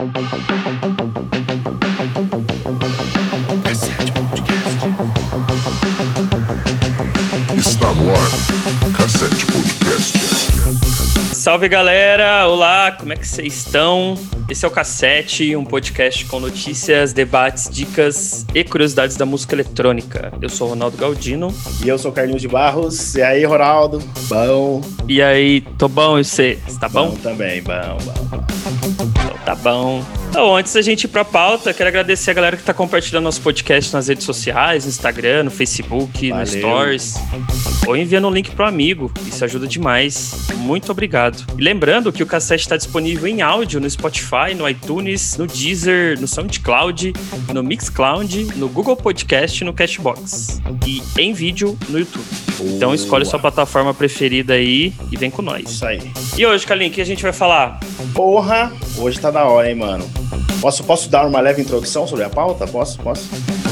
Está no ar, Cassete Podcast. Salve galera! Olá, como é que vocês estão? Esse é o Cassete, um podcast com notícias, debates, dicas e curiosidades da música eletrônica. Eu sou o Ronaldo Galdino. E eu sou o Carlinhos de Barros. E aí, Ronaldo? Bom? E aí, tô bom e você? Você tá bom? Bom também, bom, bom. Então tá bom. Então, antes da gente ir pra pauta, quero agradecer a galera que tá compartilhando nosso podcast nas redes sociais, no Instagram, no Facebook, Valeu. no Stories. Ou enviando um link pro amigo. Isso ajuda demais. Muito obrigado. E lembrando que o cassete está disponível em áudio no Spotify, no iTunes, no Deezer, no SoundCloud, no Mixcloud, no Google Podcast e no Cashbox. E em vídeo no YouTube. Então escolhe sua plataforma preferida aí e vem com nós. Isso aí. E hoje, Kalim, o que a gente vai falar? Porra, hoje tá da hora, hein, mano? Posso, posso dar uma leve introdução sobre a pauta? Posso? Posso?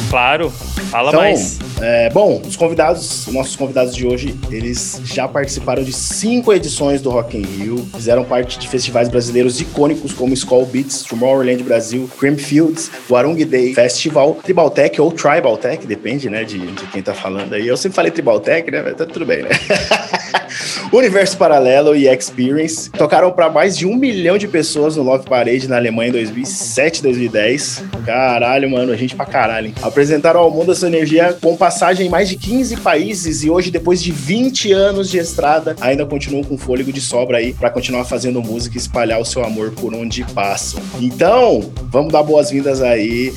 Claro, fala Então, mais. é, bom, os convidados, nossos convidados de hoje, eles já participaram de cinco edições do Rock in Rio, fizeram parte de festivais brasileiros icônicos como Skull Beats, Tomorrowland Brasil, Creamfields, Warung Day Festival, Tribal Tech ou Tribal Tech, depende, né, de, de quem tá falando aí. Eu sempre falei Tribal Tech, né, mas tá tudo bem, né? Universo Paralelo e Experience tocaram para mais de um milhão de pessoas no Love Parade na Alemanha em 2007 2010. Caralho, mano, a gente pra caralho. Hein? Apresentaram ao mundo essa energia com passagem em mais de 15 países e hoje, depois de 20 anos de estrada, ainda continuam com fôlego de sobra aí para continuar fazendo música e espalhar o seu amor por onde passam. Então, vamos dar boas-vindas aí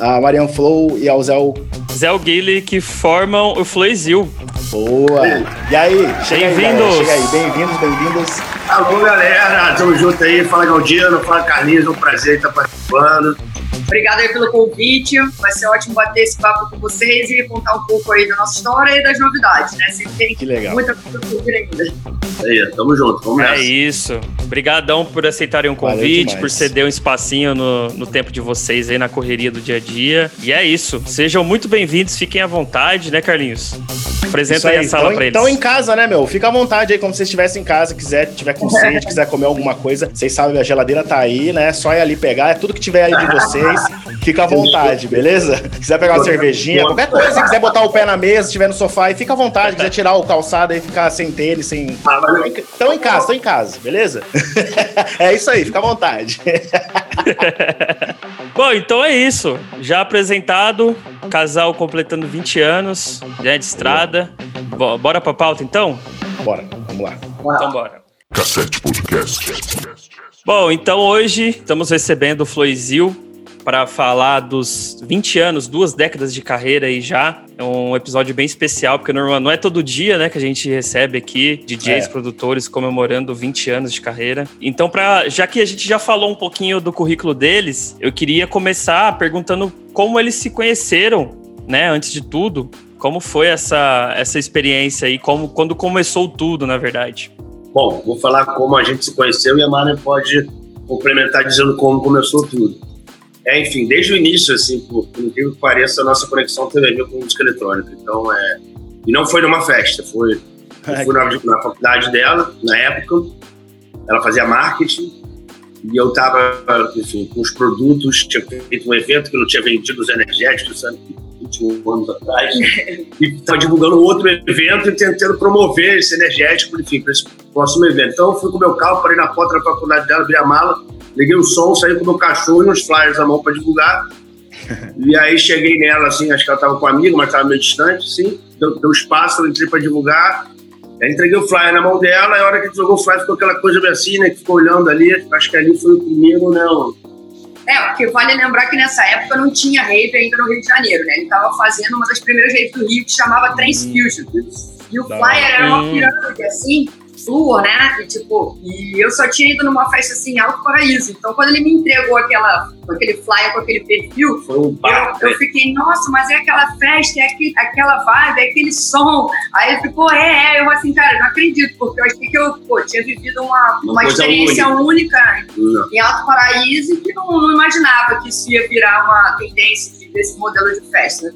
a Marian Flow e ao Zé Zé Guile que formam o Floizil. Boa! E aí, chega chega aí, bem-vindos, bem-vindos. Alô, galera, tamo junto aí. Fala Galdino, fala Carlinhos, é um prazer estar participando. Obrigada aí pelo convite. Vai ser ótimo bater esse papo com vocês e contar um pouco aí da nossa história e das novidades, né? Sempre tem Que legal. muita coisa por vir ainda. Aí, tamo junto, vamos É nessa. isso. Obrigadão por aceitarem o Valeu convite, por ceder um espacinho no, no tempo de vocês aí na correria do dia a dia. E é isso. Sejam muito bem-vindos, fiquem à vontade, né, Carlinhos? Apresenta Isso aí, a sala então, pra eles. então em casa, né, meu? Fica à vontade aí, como se vocês estivessem em casa, quiser, tiver com sede, quiser comer alguma coisa, vocês sabem, a geladeira tá aí, né? Só ir ali pegar, é tudo que tiver aí de vocês, fica à vontade, beleza? Quiser pegar uma cervejinha, qualquer coisa, quiser botar o pé na mesa, estiver no sofá, e fica à vontade, quiser tirar o calçado aí, ficar sem tênis, sem... Estão em casa, estão em casa, beleza? é isso aí, fica à vontade. Bom, então é isso. Já apresentado, casal completando 20 anos, né, de estrada. Bo- Bora pra pauta, então? Bora, vamos lá. Então bora. Cassete Podcast. Bom, então hoje estamos recebendo o Floizil para falar dos 20 anos, duas décadas de carreira aí já. É um episódio bem especial, porque não, não é todo dia, né, que a gente recebe aqui DJs, É. produtores comemorando 20 anos de carreira. Então, pra, já que a gente já falou um pouquinho do currículo deles, eu queria começar perguntando como eles se conheceram, né, antes de tudo. Como foi essa, essa experiência aí, como, quando começou tudo, na verdade. Bom, vou falar como a gente se conheceu e a Mara pode complementar dizendo como começou tudo. É, enfim, desde o início, assim, por, por incrível que pareça, a nossa conexão teve a ver com música eletrônica. Então, é... E não foi numa festa, foi... Eu fui na, na faculdade dela, na época, ela fazia marketing, e eu tava, enfim, com os produtos, tinha feito um evento que não tinha vendido os energéticos, sabe, 21 anos atrás, e estava divulgando outro evento e tentando promover esse energético, enfim, para esse próximo evento. Então eu fui com o meu carro, parei na porta da faculdade dela, abri a mala, liguei o som, saí com o meu cachorro e uns flyers na mão para divulgar. E aí cheguei nela, assim, acho que ela estava com um amigo, mas estava meio distante, sim. Deu, deu espaço, eu entrei para divulgar. Aí entreguei o flyer na mão dela, e a hora que jogou o flyer ficou aquela coisa meio assim, né? Que ficou olhando ali. Acho que ali foi o primeiro, né? É, porque vale lembrar que nessa época não tinha rave ainda no Rio de Janeiro, né? Ele tava fazendo uma das primeiras raves do Rio que chamava Transfusion. E o Da flyer era uma Hum. pirâmide assim, flúor, né? E, tipo, e eu só tinha ido numa festa assim, em Alto Paraíso. Então quando ele me entregou aquela, aquele flyer com aquele perfil, um bar. Eu, eu fiquei, nossa, mas é aquela festa, é aquele, aquela vibe, é aquele som. Aí ele ficou, é, é. Eu assim, cara, não acredito, porque eu achei que eu pô, tinha vivido uma, Uma uma, experiência única, Não. em Alto Paraíso e que não, não imaginava que isso ia virar uma tendência de- desse modelo de festa.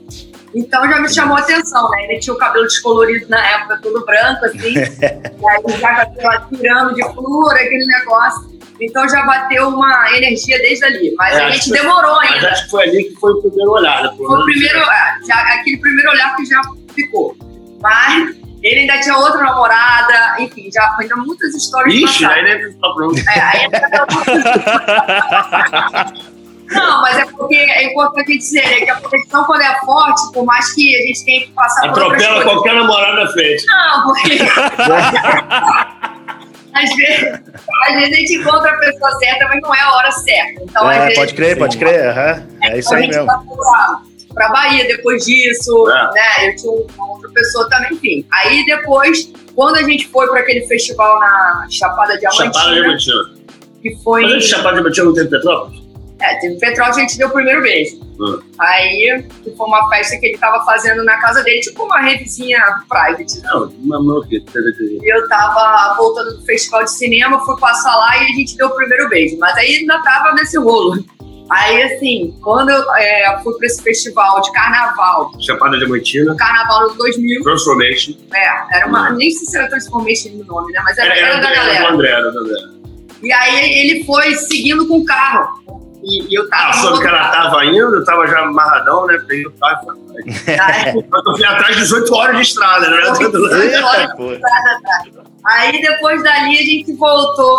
Então já me chamou a atenção, né? Ele tinha o cabelo descolorido na época, todo branco, assim. e aí já aquela pirâmide de flor, aquele negócio. Então já bateu uma energia desde ali. Mas É, a gente demorou Mas ainda. acho que foi ali que foi o primeiro olhar, né? Foi o primeiro, é, já, aquele primeiro olhar que já ficou. Mas ele ainda tinha outra namorada, enfim, já ainda muitas histórias Ixi, passadas. aí nem tá pronto. É, aí Não, mas é porque é importante dizer né, que a conexão, quando é forte, por mais que a gente tenha que passar por Atropela coisas. qualquer namorado na frente. Não, porque. às, vezes, às vezes a gente encontra a pessoa certa, mas não é a hora certa. Então, É, vezes, pode crer, pode crer. aham. É isso a aí gente mesmo. tá pra, pra Bahia depois disso, É. né? Eu tinha uma outra pessoa também, enfim. Aí depois, quando a gente foi para aquele festival na Chapada Diamantina, Chapada Diamantina. que foi. Mas Chapada Diamantina não tem Petrópolis? É, teve Petrópolis, a gente deu o primeiro beijo. Hum. Aí, que foi uma festa que ele tava fazendo na casa dele, tipo uma revizinha private. Não, mamão aqui. teve- E eu tava voltando do festival de cinema, fui passar lá e a gente deu o primeiro beijo. Mas aí ainda tava nesse rolo. Aí, assim, quando eu é, fui pra esse festival de carnaval, Chapada Diamantina. carnaval no 2000, Transformation. é, era uma. Nem sei se era Transformation no nome, né? Mas era, Era, era era, da era do galera. André, era do André. E aí ele foi seguindo com o carro. E, e eu tava. Ah, soube que ela tava indo, eu tava já amarradão, né? Peguei o carro e fui atrás. Aí- Eu fui atrás de 18 horas de estrada, né? Pô. Aí depois dali a gente voltou,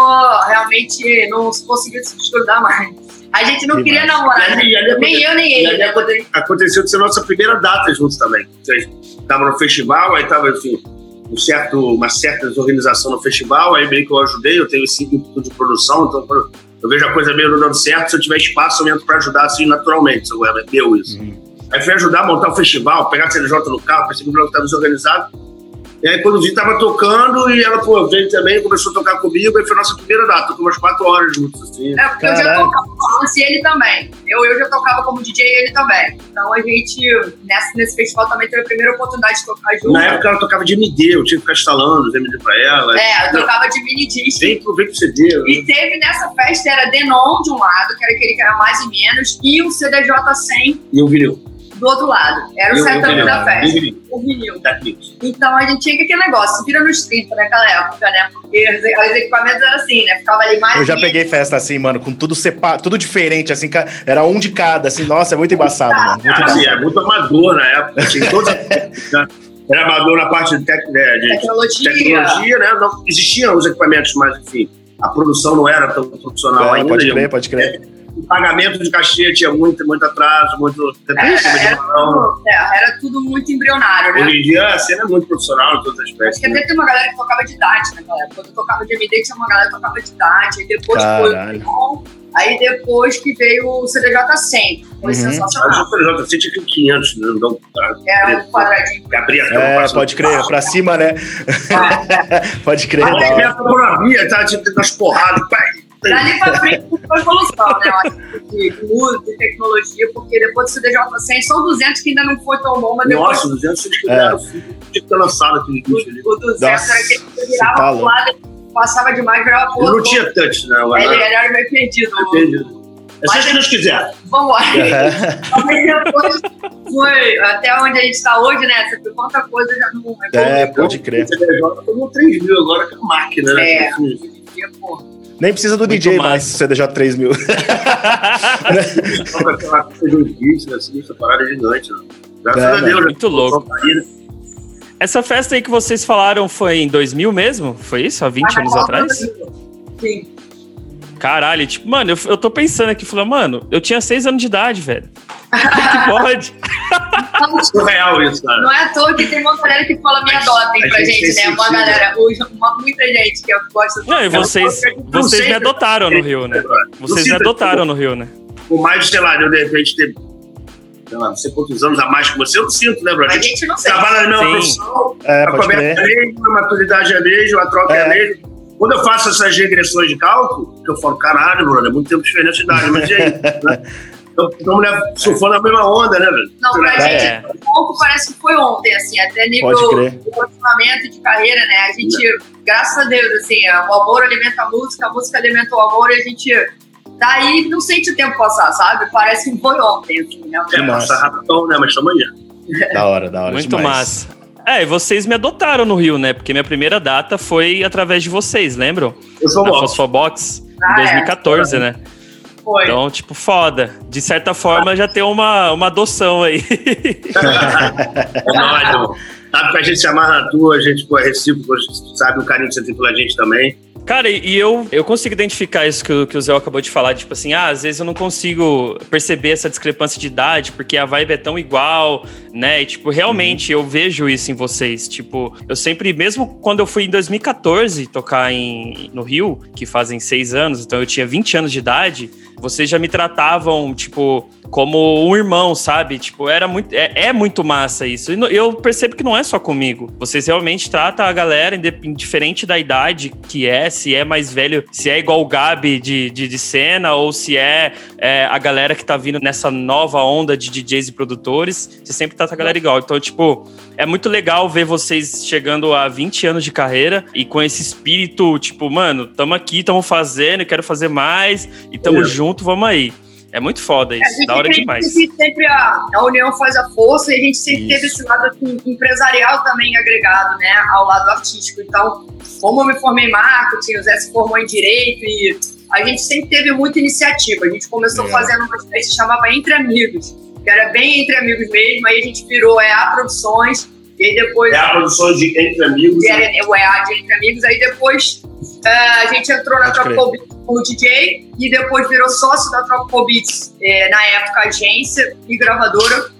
realmente não conseguiu se desgrudar mais. A gente não Que queria namorar, né? Ali, nem eu nem ele. né? Aconteceu de ser nossa primeira data juntos também. Vocês estavam no festival, aí tava, assim, um certo, uma certa desorganização no festival, aí meio que eu ajudei, eu tenho esse ímpeto de produção, então quando eu vejo a coisa meio não dando certo, se eu tiver espaço, eu entro pra ajudar assim naturalmente, se eu deu isso. Aí fui ajudar a montar o festival, pegar a CNJ no carro, percebi que o estava desorganizado. E aí quando vi, tava tocando e ela, pô, veio também, começou a tocar comigo, aí foi a nossa primeira data, tocou umas quatro horas juntos, assim. É, porque eu já tocava e ele também. Eu, eu já tocava como DJ e ele também. Então a gente, nessa, nesse festival também teve a primeira oportunidade de tocar junto. Na época ela tocava de MD, eu tinha que ficar instalando os MD pra ela. É, eu tocava de mini disc. Vem pro, vem pro CD. E teve nessa festa, era Denon de um lado, que era aquele que era mais e menos, e o CDJ 100 E o vinil. Do outro lado. Era o E e vinil. da o festa. vinil. O vinil. Então a gente tinha que aquele negócio, se vira nos 30 naquela época, né? Porque os, os equipamentos eram assim, né? Ficava ali mais. Eu já peguei festa assim, mano, com tudo separado, tudo diferente, assim, era um de cada, assim, nossa, é muito embaçado, mano. Muito Assim, embaçado. é muito amador na época. Tinha todos, né? Era amador na parte de, tec, né, de Tecnologia. tecnologia, né? Não, existiam os equipamentos, mas enfim, a produção não era tão profissional É, ainda. pode crer, pode crer. O pagamento de cachê tinha muito, muito atraso, muito de Era mão. tudo, é, era tudo muito embrionário, né? Hoje em dia a cena é muito profissional em todas as Acho aspectos. que né? até tem uma galera que tocava de DAT naquela época. Quando eu tocava de MD, tinha uma galera que tocava de DAT. Aí depois foi Caralho. o Denon. Aí depois que veio o CDJ 100. Foi Uhum. sensacional. Mas o JC tinha que 500, né? Então, Era um quadradinho. que abria a É, pode crer, pra cima, né? pode crer. Aí da hora. a fotografia, tá tipo umas porradas, pai. Dali pra frente foi evolução, né? Eu acho, de, de música, de tecnologia, porque depois do CDJ 100 são 200 que ainda não foi tão bom, mas depois Nossa, 200 vocês quiseram, tinha que ter lançado aquele vídeo ali. o 200 Nossa, era aquele que virava tá pro lado, passava demais, virava pro Eu não outro. tinha touch, né? Agora, Ele, ele era meio perdido. Entendi. É só que Deus quiser. Vamos lá. Mas depois foi até onde a gente está hoje, né? Você viu quanta coisa já não É, pode crer. Você joga como 3 mil agora com a máquina, né? É. Assim. Pô, Nem precisa do Muito DJ massa. mais, CDJ 3000. Só com aquela coisa de uns beats, assim, essa parada é gigante, né? Graças É, a Deus. né? Muito louco. Né? Essa festa aí que vocês falaram foi em 2000 mesmo? Foi isso? Há 20 anos atrás? Sim. Caralho, tipo, mano, eu, eu tô pensando aqui, falando, mano, eu tinha 6 anos de idade, velho. Que pode? Surreal isso, cara. Não é à toa que tem uma galera que fala me adotem A pra gente gente, né? Uma galera, hoje, uma, muita gente que gosta Não, e vocês, Não vocês sei, me adotaram no Rio, né? Vocês me sinto- adotaram no Rio, né? Com mais de, sei lá, de eu de repente ter, sei lá, não sei quantos anos a mais que você, eu não sinto, né, Bruno? A gente não sente. trabalha na mesma Sim. profissão, É, a conversa é a maturidade é a mesma, a troca é, a É. Quando eu faço essas regressões de cálculo, que eu falo, caralho, Bruno, é muito tempo de diferença de idade, mas e aí? né? Então, Estamos né, surfando na mesma onda, né, velho? Não, pra É. gente, um pouco parece que foi ontem, assim, até nível de relacionamento, de carreira, né? A gente, graças a Deus, assim, o amor alimenta a música, a música alimenta o amor e a gente tá aí não sente o tempo passar, sabe? Parece que foi ontem, assim, né? Que É, massa. passa rapidão, né? Mas aí. Da hora, da hora. Muito demais. massa. É, e vocês me adotaram no Rio, né? Porque minha primeira data foi através de vocês, lembram? Eu sou Na. Fosfobox. Ah, Em é. 2014, né? Foi. Então, tipo, foda. De certa forma, já tem uma, uma adoção aí. É nóis. Sabe que a gente se amarra na tua, a gente pô, é recíproco, a gente sabe o carinho que você tem pela gente também. Cara, e eu, eu consigo identificar isso que, o- que o Zé acabou de falar, tipo assim, ah, às vezes eu não consigo perceber essa discrepância de idade, porque a vibe é tão igual, né? E, tipo, realmente eu vejo isso em vocês. Tipo, eu sempre, mesmo quando eu fui em 2014 tocar em, no Rio, que fazem seis anos, então eu tinha 20 anos de idade, vocês já me tratavam, tipo, como um irmão, sabe? Tipo, era muito, é, é muito massa isso. E no- eu percebo que não é só comigo. Vocês realmente tratam a galera, indiferente da idade que é, se é mais velho, se é igual o Gabi de, de, de cena, ou se é, é, a galera que tá vindo nessa nova onda de DJs e produtores. Você sempre trata a galera igual. Então, tipo, é muito legal ver vocês chegando a 20 anos de carreira e com esse espírito, tipo, mano, tamo aqui, tamo fazendo, quero fazer mais, e tamo É. junto, vamos aí. É muito foda A isso, da hora demais. sempre a, a união faz a força e a gente sempre Isso. teve esse lado assim, empresarial também agregado, né, ao lado artístico. Então, como eu me formei em marketing, o Zé se formou em direito e a gente sempre teve muita iniciativa. A gente começou Legal. fazendo uma que chamava Entre Amigos, que era bem entre amigos mesmo. Aí a gente virou EA Produções e aí depois É a produção de Entre Amigos. que era o EA de Entre Amigos. Aí depois eh, a gente entrou na. Tropical como DJ e depois virou sócio da Tropical Beats, eh, na época agência e gravadora.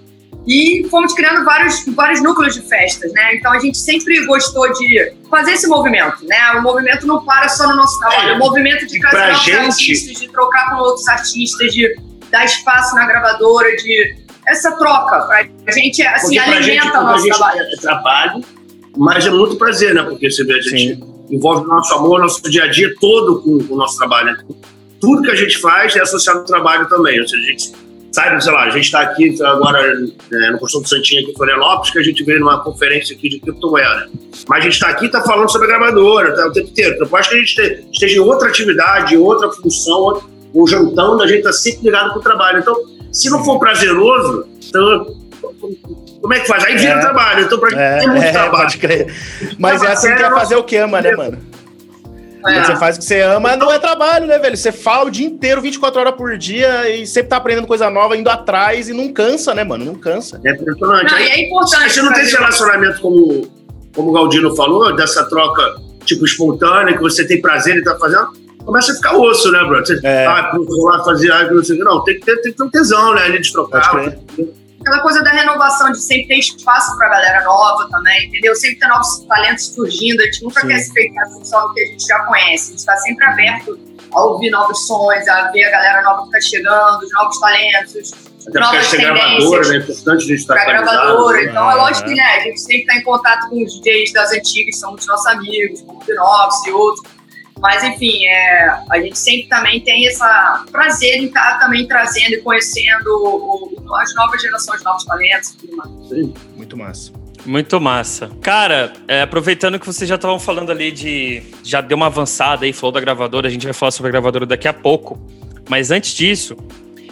E fomos criando vários, vários núcleos de festas, né? Então a gente sempre gostou de fazer esse movimento, né? O movimento não para só no nosso trabalho, É. o movimento de trazer pra novos gente- artistas, de trocar com outros artistas, de dar espaço na gravadora, de essa troca. Pra gente, assim, Porque pra gente, alimenta o nosso gente trabalho. é trabalho, mas é muito prazer, né? Porque você vê, a gente envolve o nosso amor, nosso dia a dia todo com, o nosso trabalho. Né? Tudo que a gente faz é associado ao trabalho também. Ou seja, a gente sabe, sei lá, a gente está aqui agora é, no Costume do Santinho aqui em Florianópolis, que a gente veio numa conferência aqui de criptomoeda. Mas a gente está aqui e está falando sobre a gravadora tá, o tempo inteiro. Então, eu acho que a gente te- esteja em outra atividade, em outra função, ou jantando, a gente está sempre ligado com o trabalho. Então, se não for prazeroso, então, como é que faz? Aí vira É. trabalho. Então, pra É, tem muito é, trabalho. pode crer. Mas é assim que é fazer o que ama, né, mano? É. Você faz o que você ama, não é trabalho, né, velho? Você fala o dia inteiro, 24 horas por dia, e sempre tá aprendendo coisa nova, indo atrás, e não cansa, né, mano? Não cansa. É impressionante. Não, e Aí, é importante. você não tem esse relacionamento como, como o Galdino falou, dessa troca, tipo, espontânea, que você tem prazer em estar fazendo, começa a ficar osso, né, bro? Você, É. ah, vou lá fazer algo, não sei o quê. Não, tem que ter, tem que ter um tesão, né, ali de trocar. Pode Aquela coisa da renovação, de sempre ter espaço pra galera nova também, entendeu? Sempre ter novos talentos surgindo. A gente nunca Sim. quer se assim, só no que a gente já conhece. A gente tá sempre aberto a ouvir novos sons, a ver a galera nova que tá chegando, os novos talentos, Até porque a novas gente tem tendências. gravadora, né? É importante a gente estar pra atualizado, gravadora. né? Então é lógico que né, a gente sempre tá em contato com os DJs das antigas, que são os nossos amigos, como o Binox e outros. Mas enfim, é, a gente sempre também tem esse prazer em estar também trazendo e conhecendo o- o- as novas gerações, novos talentos e tudo mais. Muito massa. Muito massa. Cara, é, aproveitando que vocês já estavam falando ali de. Já deu uma avançada aí, falou da gravadora, a gente vai falar sobre a gravadora daqui a pouco. Mas antes disso,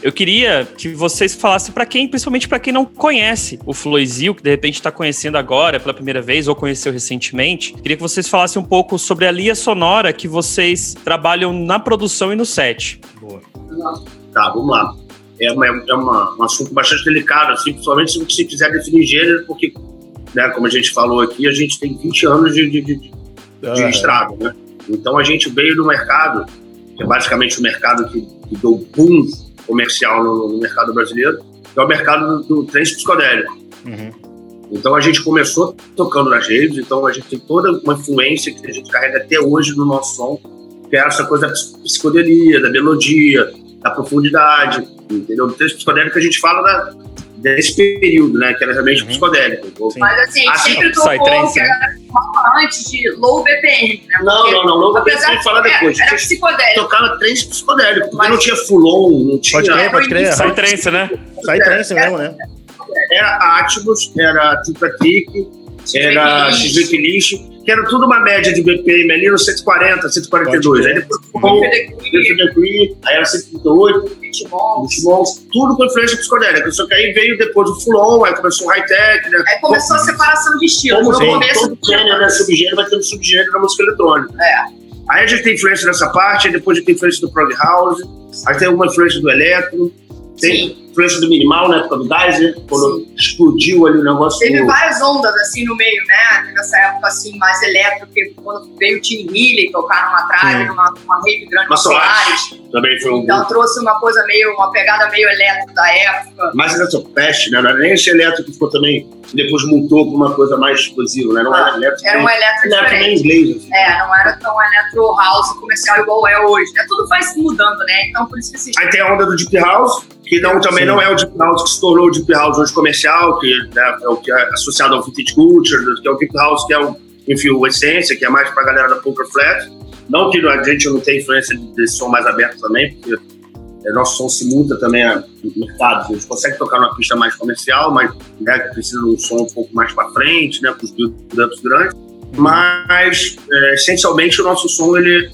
eu queria que vocês falassem pra quem, principalmente pra quem não conhece o Floizil, que de repente tá conhecendo agora pela primeira vez ou conheceu recentemente. Queria que vocês falassem um pouco sobre a linha sonora que vocês trabalham na produção e no set. Boa. Tá, vamos lá. É, uma, é uma- um assunto bastante delicado, assim, principalmente se você quiser definir gênero, porque, né, como a gente falou aqui, a gente tem 20 anos de, de, de, de Ah, estrada, né? Então a gente veio do mercado, que é basicamente o mercado que, que deu boom comercial no, no mercado brasileiro, que é o mercado do, do trance psicodélico. uhum. Então a gente começou tocando nas redes, então a gente tem toda uma influência que a gente carrega até hoje no nosso som, que é essa coisa da psicodelia, da melodia, da profundidade, entendeu? Do trance psicodélico a gente fala da, desse período, né? Que era realmente Uhum. psicodélico. Sim. Mas assim, a gente sempre tocou que né? a galera falava antes de low BPM, né? Não, não, não, pensar em falar de- depois. Era psicodélico. tocava trance psicodélico, porque Mas- não tinha fulon, não tinha. Pode crer, pode crer. Sai trença, né? Sai trance mesmo, né? Era Atmos, era Tripa Trick, era XV Lixo, que era tudo uma média de BPM ali no 140, 142. Pode Aí depois Queen, aí era 138, Pitbull. os Mons, tudo com influência psicodélica. Só que aí veio depois o Fulon, aí começou o high-tech, né? Aí começou a separação de estilos. Como No começo todo gênero, né? Subgênero vai ter um subgênero na música eletrônica. Aí a gente tem influência nessa parte, aí depois a gente tem influência do prog house, aí tem uma influência do eletro, tem influência do minimal na época do Geyser, quando explodiu ali o negócio. Teve do- várias ondas assim no meio, né? Nessa época assim, mais elétrica, quando veio o Tim Healy tocar numa trave, Sim. numa, numa rave grande Mas Solares. Também foi um. Então trouxe uma coisa meio, uma pegada meio elétrica da época. Mas era só peste, né? Não era nem esse elétrico que ficou também, depois montou com uma coisa mais explosiva, né? Não era elétrico. Era um elétrico diferente. nem inglês, assim. É, não era tão eletro house comercial igual é hoje, né? Tudo vai se mudando, né? Então por isso que esses Aí tem a onda do Deep House, que não, também Sim. não é o Deep House que se tornou o Deep House hoje comercial, que né, é o que é associado ao Vintage Culture, que é o Deep House que é o, enfim, o Essência, que é mais pra galera da Poker Flat. Não que a gente não tenha influência desse som mais aberto também, porque é, nosso som se muda também a mercado. A gente consegue tocar numa pista mais comercial, mas né, precisa de um som um pouco mais pra frente, né, com os build-ups grandes. Mas, é, essencialmente, o nosso som ele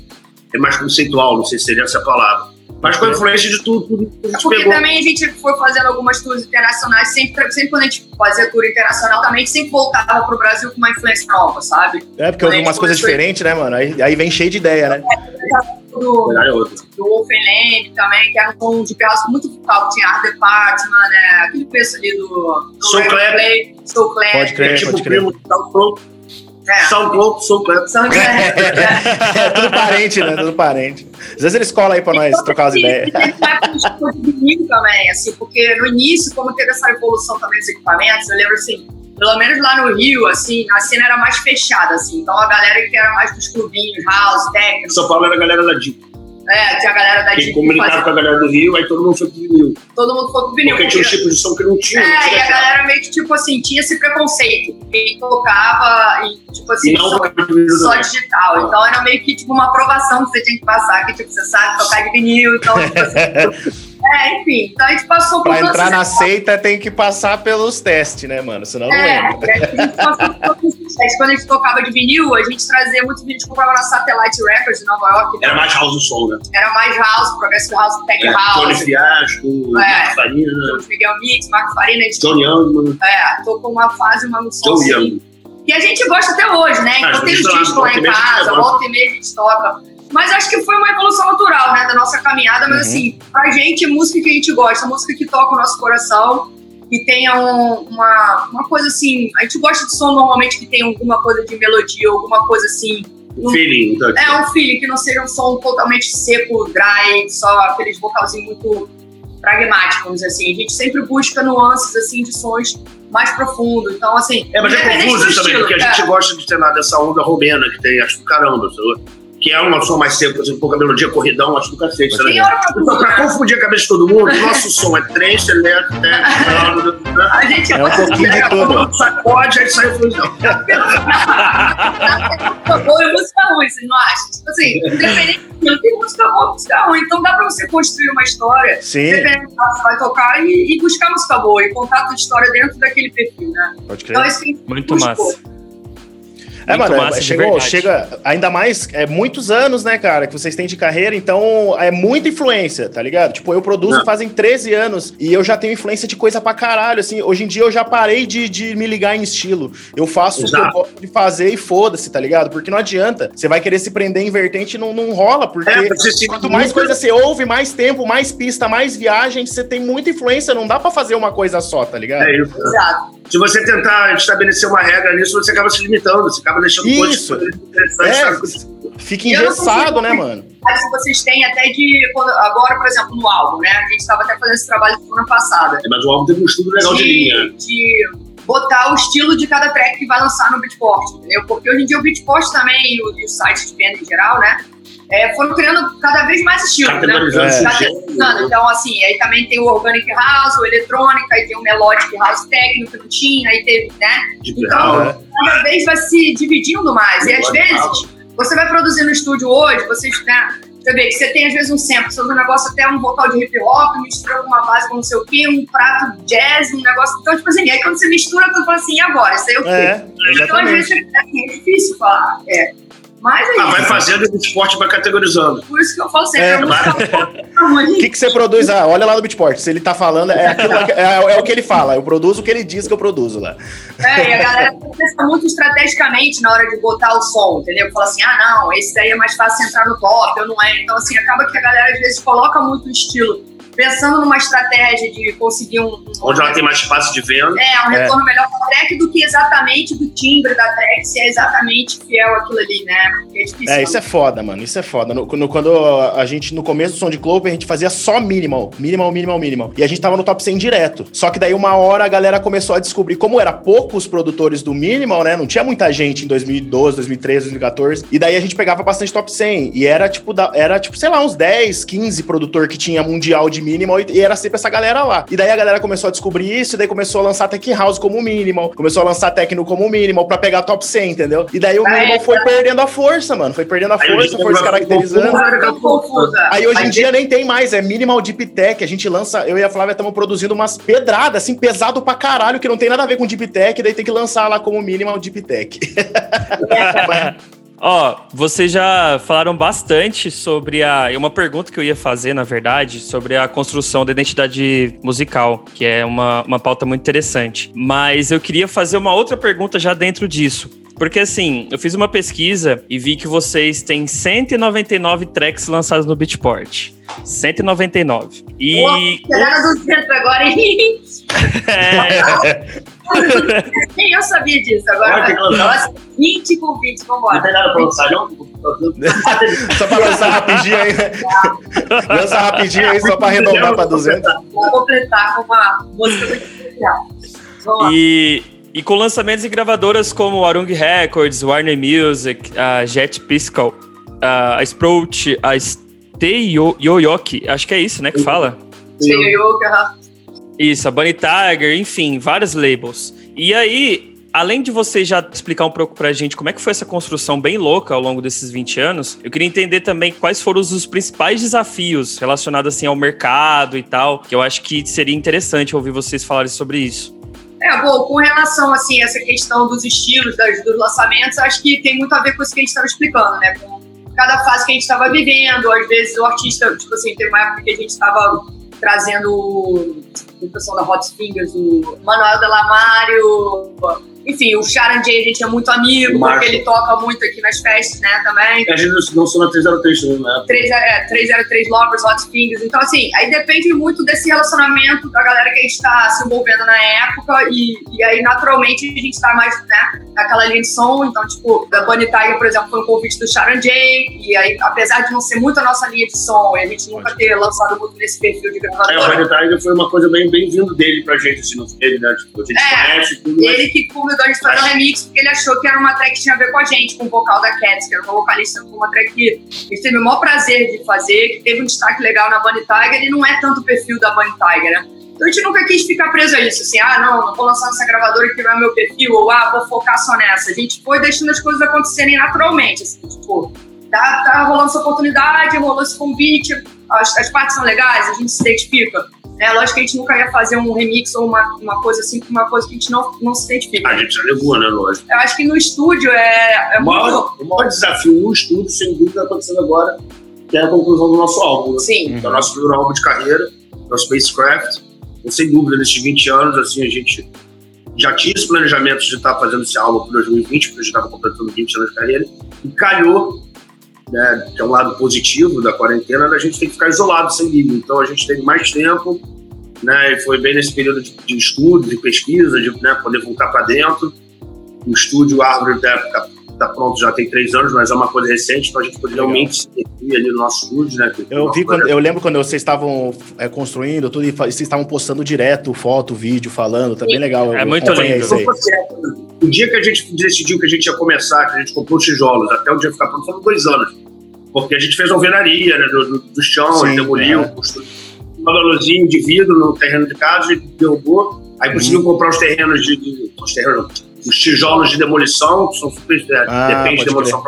é mais conceitual, não sei se seria essa a palavra. Mas com a influência de tudo, tudo que a gente Porque pegou. também a gente foi fazendo algumas tours internacionais, sempre, sempre quando a gente fazia tour internacional, também a gente sempre voltava pro Brasil com uma influência nova, sabe? É, porque eu vi umas coisas diferentes, né, mano? Aí, aí vem cheio de ideia, né? Do, é do Wolfenland também, que era um de pedaço muito focal, tinha Art Department, né? Aquele preço ali do, do Soul Clap. Play, Soul Clap. Pode crer. É tipo pode SoundCloud, É. SoundCloud, SoundCloud. Soul Clap. É tudo parente, né? Tudo parente. Às vezes eles colam aí pra nós trocar as ideias. e teve uma também, assim, porque no início, como teve essa evolução também dos equipamentos, eu lembro assim, pelo menos lá no Rio, assim, a cena era mais fechada, assim, então a galera que era mais dos clubinhos, house, técnico, São Paulo era a galera da Deep. é, tinha a galera da Deep comunicava fazia- com a galera do Rio, aí todo mundo foi pro vinil. todo mundo foi pro vinil. Porque tinha os porque- tipos de som que não tinha. não É, tinha e a galera meio que, tipo assim, tinha esse preconceito. Quem tocava e, tipo assim, E não só, digital. Então era meio que, tipo, uma aprovação que você tinha que passar, que, tipo, você sabe tocar de vinil, então, tipo assim... é, enfim. Então a gente passou por Pra todos entrar na seita tem que passar pelos testes, né, mano? Senão não É, entra. a gente passou por todos esses testes. Quando a gente tocava de vinil, a gente trazia muito vídeo, comprava na Satellite Records de Nova York. Era mais house do som, né? Era mais house, Progressive House, Tech É, Tony House. Fiasco, É. Farina, Miguel Mix, Marco Farina, a gente Johnny Youngman, é, tocou uma fase, uma noção Joe assim, Young. que a gente gosta até hoje, né? Então Ah, tem os misturado, discos lá em e a gente casa, volta e meia a gente toca. Mas acho que foi uma evolução natural, né, da nossa caminhada. Mas Uhum. assim, pra gente, música que a gente gosta, música que toca o nosso coração e tenha um- uma, uma coisa assim. A gente gosta de som normalmente que tenha alguma coisa de melodia, alguma coisa assim. O feeling. Então, É um feeling que não seja um som totalmente seco, dry, só aqueles vocalzinhos muito pragmáticos, vamos dizer assim. A gente sempre busca nuances assim de sons mais profundos. Então, assim. É, mas é independente confuso também, estilo, porque a é. gente gosta de ter nada dessa onda romena que tem, acho do caramba, sabe? Que é um som mais seco, assim, pouca melodia, corridão, acho do cacete. tudo, Então, pra né? confundir a cabeça de todo mundo, o nosso som é trance, elétrico, né? A gente É um pouquinho de É, tudo. sacode, aí sai a fusão. música boa e música ruim, vocês não acham? Tipo assim, independente tem música boa e música ruim. Então dá pra você construir uma história, Sim, dependendo do que você vai tocar, e, e buscar música boa, e contar a tua história dentro daquele perfil, né? pode Então crer. isso que a gente Muito buscou. massa. É, Muito mano, massa, de chegou, chega ainda mais, é muitos anos, né, cara, que vocês têm de carreira, então é muita influência, tá ligado? Tipo, eu produzo Não. fazem 13 anos e eu já tenho influência de coisa pra caralho, assim, hoje em dia eu já parei de, de me ligar em estilo. Eu faço o que eu Exato. gosto de fazer e foda-se, tá ligado? Porque não adianta, você vai querer se prender em vertente e não, não rola, porque É, quanto mais coisa você ouve, mais tempo, mais pista, mais viagem, você tem muita influência, não dá pra fazer uma coisa só, tá ligado? É isso. Exato. Se você tentar estabelecer uma regra nisso, você acaba se limitando, você acaba deixando Isso. coisas interessantes. É, fica engessado, né, mano? Mas se vocês têm até de. quando- agora, por exemplo, no álbum, né? A gente estava até fazendo esse trabalho semana passada. É, Mas o álbum teve um estudo legal de linha. de, de botar o estilo de cada track que vai lançar no Beatport, entendeu? Porque hoje em dia o Beatport também e, o- e os sites de venda em geral, né? É, foram criando cada vez mais estilos, né? É. Então, assim, aí também tem o Organic House, o Eletrônica, aí tem o Melodic House técnico que tinha, aí teve, né? Então, House. cada vez vai se dividindo mais. E às vezes, você vai produzir no estúdio hoje, vocês, né? Você vê que você tem às vezes um sample, você usa um negócio até um vocal de hip hop, mistura com uma base com não sei o quê, um prato jazz, um negócio. Então, tipo assim, aí quando você mistura, tu fala assim, e agora? Isso aí é o quê? É, Então, às vezes, é, assim, é difícil falar. É. Mas é Ah, vai fazendo o esporte vai categorizando. Por isso que eu falo sempre, É, é, O que, que você produz? Ah, olha lá no Beatport. Se ele tá falando, é, aquilo, é, é o que ele fala. Eu produzo o que ele diz que eu produzo lá. É, e a galera pensa muito estrategicamente na hora de botar o som, entendeu? Fala assim, ah, não, esse daí é mais fácil entrar no top, eu não é. Então, assim, acaba que a galera às vezes coloca muito o estilo, pensando numa estratégia de conseguir um. um Onde ela tem mais espaço de venda. É, um É. retorno melhor pra track do que exatamente do timbre da track, se é exatamente fiel àquilo ali, né? Porque é difícil. É, isso é foda, mano. Isso é foda. No- no- quando a gente, no começo do som de Clover, a gente fazia só minimal. Minimal, minimal, minimal. E a gente tava no top 100 direto. Só que daí, uma hora, a galera começou a descobrir, como era poucos produtores do minimal, né? Não tinha muita gente em 2012, 2013, 2014. E daí a gente pegava bastante top 100. E era tipo, da- era tipo, sei lá, uns 10, 15 produtor que tinha mundial de minimal. E, e era sempre essa galera lá. E daí a galera começou a descobrir isso. E daí começou a lançar Tech House como minimal. Começou a lançar Techno como minimal pra pegar top 100, entendeu? E daí o É, minimal foi perdendo a força, mano. Foi perdendo a Aí força, o foi descaracterizando. Confusa. Aí hoje em dia nem tem mais, é minimal deep tech. A gente lança, eu e a Flávia estamos produzindo umas pedradas, assim, pesado pra caralho, que não tem nada a ver com deep tech, daí tem que lançar lá como minimal deep tech. Ó, vocês já falaram bastante sobre a. Uma pergunta que eu ia fazer, na verdade, sobre a construção da identidade musical, que é uma, uma pauta muito interessante. Mas eu queria fazer uma outra pergunta já dentro disso. Porque assim, eu fiz uma pesquisa e vi que vocês têm 199 tracks lançados no Beatport. 199. E. Chegaram do centro agora, hein? É, Nem eu sabia disso. Agora. Nossa, 20 com 20, Não vambora. tem nada pra lançar, não? só pra lançar rapidinho aí? Lança rapidinho aí, só pra arredondar pra 200. Vou completar com uma música muito especial. E, e com lançamentos em gravadoras como Arung Records, Warner Music, a Jet Piscal, a Sprout, a Stay Yo- Yoyoki, acho que é isso, né, que fala? Aham. Isso, a Bunny Tiger, enfim, vários labels. E aí, além de você já explicar um pouco pra gente como é que foi essa construção bem louca ao longo desses 20 anos, eu queria entender também quais foram os principais desafios relacionados assim ao mercado e tal, que eu acho que seria interessante ouvir vocês falarem sobre isso. É, bom, com relação assim, a essa questão dos estilos, das, dos lançamentos, acho que tem muito a ver com isso que a gente estava explicando, né? Com cada fase que a gente estava vivendo, às vezes o artista, tipo assim, teve uma época que a gente estava trazendo o pessoal da Hot Fingers, o Manuel Delamário, enfim, o Sharon J a gente é muito amigo, porque ele toca muito aqui nas festas, né, também. A gente não sou na 303 também, né? 3, é, 303 Lovers, Hot Fingers. Então, assim, aí depende muito desse relacionamento da galera que a gente está se envolvendo na época. E, e aí, naturalmente, a gente está mais, né, naquela linha de som. Então, tipo, da Bunny Tiger, por exemplo, foi um convite do Sharon J. E aí, apesar de não ser muito a nossa linha de som, e a gente nunca ter lançado muito nesse perfil de É, o gravadora. Red Tiger foi uma coisa bem, bem vindo dele pra gente, assim, ele, né? Tipo, a gente É. conhece tudo, mas Ele que convidou a gente pra fazer um remix, porque ele achou que era uma track que tinha a ver com a gente, com o vocal da Cats, que era uma vocalista, uma track que a gente teve o maior prazer de fazer, que teve um destaque legal na Bunny Tiger, e não é tanto o perfil da Bunny Tiger, né? Então a gente nunca quis ficar preso a isso, assim, ah, não, não vou lançar nessa gravadora que não é meu perfil, ou ah, vou focar só nessa. A gente foi deixando as coisas acontecerem naturalmente, assim, tipo, tá, tá rolando essa oportunidade, rolou esse convite, as, as partes são legais, a gente se identifica. É, lógico que a gente nunca ia fazer um remix ou uma, uma coisa assim, uma coisa que a gente não, não se identifica. a gente já levou, né, lógico. Eu acho que no estúdio é, é O muito. maior, o maior desafio no estúdio, sem dúvida, está acontecendo agora, que é a conclusão do nosso álbum. né? Sim. É o nosso primeiro álbum de carreira, é o Spacecraft. Então, sem dúvida, nesses 20 anos, assim, a gente já tinha esse planejamento de estar fazendo esse álbum para 2020, porque a gente estava completando 20 anos de carreira, e calhou, né, que é um lado positivo da quarentena, da gente ter que ficar isolado sem vídeo. Então, a gente teve mais tempo, né, e foi bem nesse período de, de estudo, de pesquisa, de né, poder voltar para dentro. O estúdio Árvore está tá pronto já tem três anos, mas é uma coisa recente, então a gente poderia Legal. realmente ali no nosso estúdio, né? Eu, vi quando, eu lembro quando vocês estavam é, construindo tudo e vocês estavam postando direto foto, vídeo, falando, tá bem legal. É muito lindo. isso aí. O dia que a gente decidiu que a gente ia começar, que a gente comprou os tijolos, até o dia ficar pronto, foram dois anos. Porque a gente fez alvenaria né, do, do, do chão, Sim, e demoliu, é. construiu um valorzinho de vidro no terreno de casa e derrubou. Aí conseguiu comprar os terrenos de. de- os terrenos, os tijolos de demolição, que são super. é, Ah, depende de demolição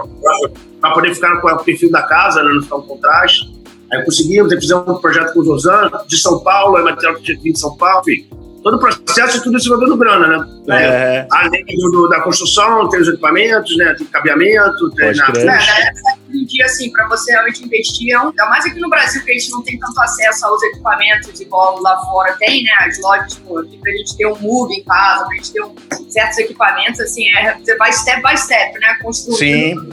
para poder ficar com o perfil da casa, né, não ficar um contraste. Aí conseguimos, aí fizemos um projeto com o Josan, de São Paulo, aí material que tinha de São Paulo, enfim. Todo o processo, tudo isso vai dando grana, né? É. Além do, do- da construção, tem os equipamentos, né? Tem cabeamento, tem Pode na- crer. É, galera hoje em dia, assim, pra você realmente investir, é ainda mais aqui no Brasil, que a gente não tem tanto acesso aos equipamentos igual lá fora tem, né? As lojas, pô, aqui pra gente ter um Move em casa, pra gente ter um, certos equipamentos, assim, é, você vai step by step, né? Construindo. Sim.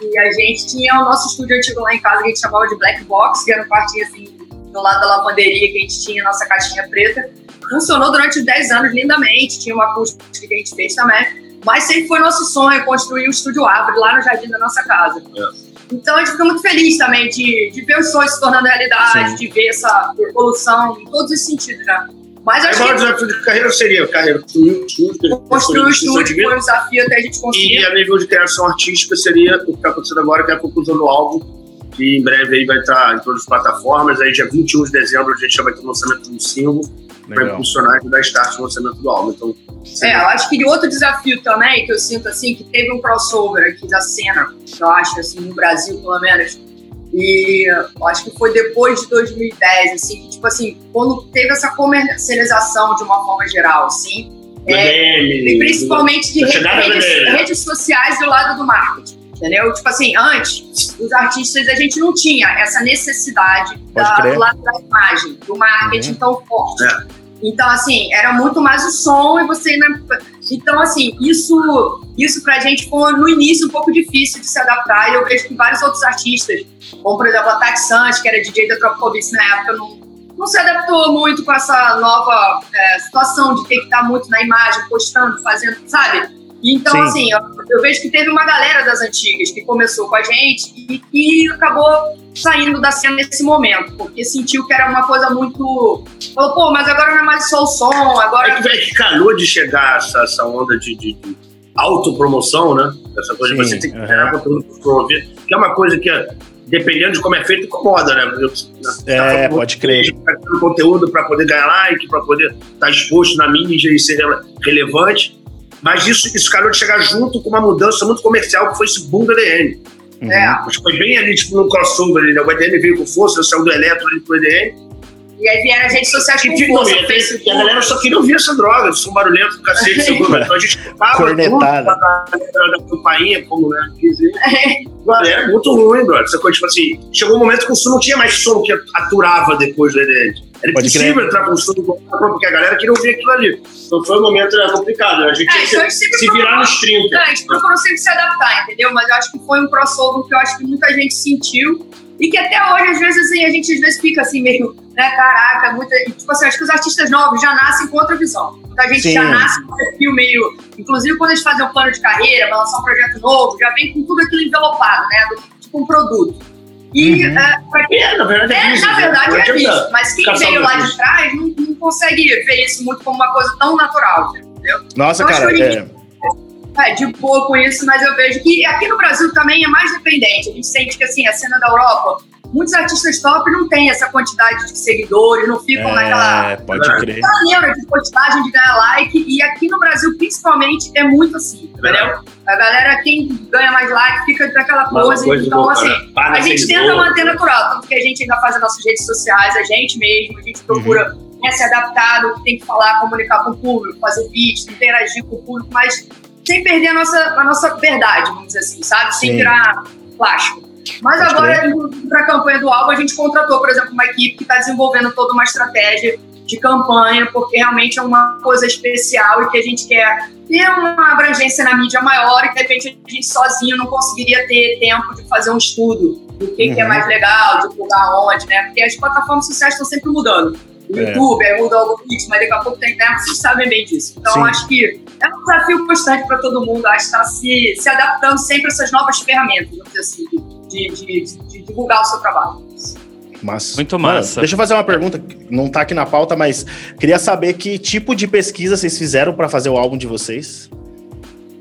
E a gente tinha o nosso estúdio antigo lá em casa, que a gente chamava de Black Box, que era um quartinho, assim, do lado da lavanderia, que a gente tinha a nossa caixinha preta. Funcionou durante os 10 anos lindamente, tinha uma acústica que a gente fez também. Mas sempre foi nosso sonho construir o Estúdio Árvore lá no jardim da nossa casa. Então a gente fica muito feliz também de, de ver os sonhos se tornando realidade, Sim. de ver essa evolução em todos os sentidos, né? Mas acho o que desafio de carreira seria carreira construir o estúdio, construir o estúdio foi um desafio até a gente conseguir. E a nível de criação artística seria o que está acontecendo agora, que é a conclusão do álbum, que em breve aí vai estar em todas as plataformas. Aí dia 21 de dezembro a gente já vai ter o lançamento do single, para Legal. impulsionar e dar start no lançamento do álbum. Então, É, eu acho que outro desafio também, que eu sinto assim, que teve um crossover aqui da cena, eu acho, assim, no Brasil, pelo menos. E eu acho que foi depois de 2010, assim, que, tipo assim, quando teve essa comercialização de uma forma geral, assim, é, e principalmente de redes, BDM. redes sociais do lado do marketing. Entendeu? Tipo assim, antes, os artistas, a gente não tinha essa necessidade da, do lado da imagem, do marketing Uhum. tão forte. É. Então, assim, era muito mais o som e você. Né? Então, assim, isso, isso pra gente foi no início um pouco difícil de se adaptar. E eu vejo que vários outros artistas, como por exemplo a Tati Santos, que era DJ da Tropicobics na época, não, não se adaptou muito com essa nova é, situação de ter que estar muito na imagem, postando, fazendo, sabe? Então, Sim. assim, eu, eu vejo que teve uma galera das antigas que começou com a gente e que acabou saindo da cena nesse momento, porque sentiu que era uma coisa muito. Falou, pô, mas agora não é mais só o som, É agora. que, velho, que calhou de chegar essa, essa onda de, de, de autopromoção, né? Essa coisa de Sim, você ter que criar conteúdo para promover, que é uma coisa que, dependendo de como é feito, incomoda, né? Eu, É, pode crer. Tá criando conteúdo para poder ganhar like, para poder estar exposto na mídia e ser rele- relevante. Mas isso, isso calhou de chegar junto com uma mudança muito comercial, que foi esse boom do EDM. Uhum. É, Acho que foi bem ali, tipo, no crossover ali, né? O EDM veio com força, saiu do eletro ali pro EDM. e aí vieram as redes sociais Que com força, e a galera só queria ouvir essa droga, esse som barulhento do cacete. Então a gente tava Cornetada. da, da, da campainha, como né, dizer. Galera, muito ruim, brother. Essa coisa, tipo assim, chegou um momento que o som não tinha mais som que aturava depois do EDM. Era Pode impossível entrar com o som porque a galera queria ouvir aquilo ali. Então foi um momento né, complicado. A gente É, tinha então a que sempre se procurou- virar nos 30. Não, a gente procurou sempre se adaptar, entendeu? Mas eu acho que foi um crossover que eu acho que muita gente sentiu e que até hoje, às vezes, assim, a gente às vezes fica assim, meio, né, caraca, muita. Tipo assim, acho que os artistas novos já nascem com outra visão. Muita gente Sim. já nasce com um perfil meio. Inclusive, quando eles fazem um plano de carreira, vai lançar um projeto novo, já vem com tudo aquilo envelopado, né? do- Tipo um produto. E, Uhum. é, pra quem É, na verdade é, é, isso. na verdade Não é adianta isso. Mas quem só veio lá de trás não, não consegue ver isso muito como uma coisa tão natural. Nossa, Eu acho cara, que é, É, de boa com isso, mas eu vejo que aqui no Brasil também é mais dependente. A gente sente que, assim, a cena da Europa, muitos artistas top não têm essa quantidade de seguidores, não ficam naquela é, pode crer. neura de postagem de ganhar like. E aqui no Brasil, principalmente, é muito assim, entendeu? A galera, quem ganha mais like, fica coisa. coisa então, assim, a gente tenta manter natural, tanto que a gente ainda faz as nossas redes sociais, a gente mesmo, a gente procura né, se adaptar do que tem que falar, comunicar com o público, fazer vídeos, interagir com o público, mas sem perder a nossa, a nossa verdade, vamos dizer assim, sabe? Sem Sim. virar plástico. Mas Pode agora, para a campanha do álbum, a gente contratou, por exemplo, uma equipe que está desenvolvendo toda uma estratégia de campanha, porque realmente é uma coisa especial e que a gente quer ter uma abrangência na mídia maior e que de repente a gente sozinho não conseguiria ter tempo de fazer um estudo do que, que é Uhum. mais legal, divulgar onde, né? Porque as plataformas sociais estão sempre mudando. O É. YouTube, aí muda o algoritmo, mas daqui a pouco tem tempo, vocês sabem bem disso. Então, Sim. acho que é um desafio constante para todo mundo, acho que está se, se adaptando sempre a essas novas ferramentas, vamos dizer assim, de, de, de- de divulgar o seu trabalho. Mas, Muito Mano, massa. deixa eu fazer uma pergunta, não tá aqui na pauta, mas queria saber que tipo de pesquisa vocês fizeram pra fazer o álbum de vocês.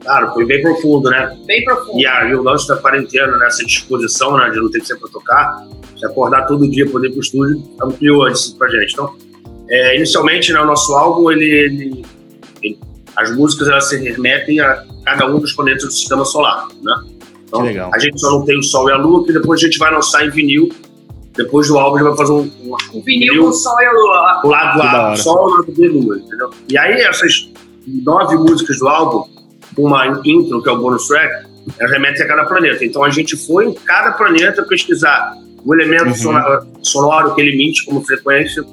Claro, foi bem profundo, né? Bem profundo. E aí o lance da quarentena, nessa disposição, né, de não ter que ser pra tocar, de acordar todo dia, poder ir pro estúdio, ampliou isso pra gente. Então, é, inicialmente, né, o nosso álbum, ele, ele- ele- as músicas, elas se remetem a cada um dos planetas do sistema solar, né? Então, Que legal. a gente só não tem o Sol e a Lua, que depois a gente vai lançar em vinil, depois do álbum a gente vai fazer um, um, um vinil com sol e lua. O lado A, sol e o lado B, lua, entendeu? E aí essas nove músicas do álbum, uma intro, que é o bonus track, elas remetem a cada planeta. Então a gente foi em cada planeta pesquisar o elemento Uhum. sonoro, sonoro que ele emite como frequência.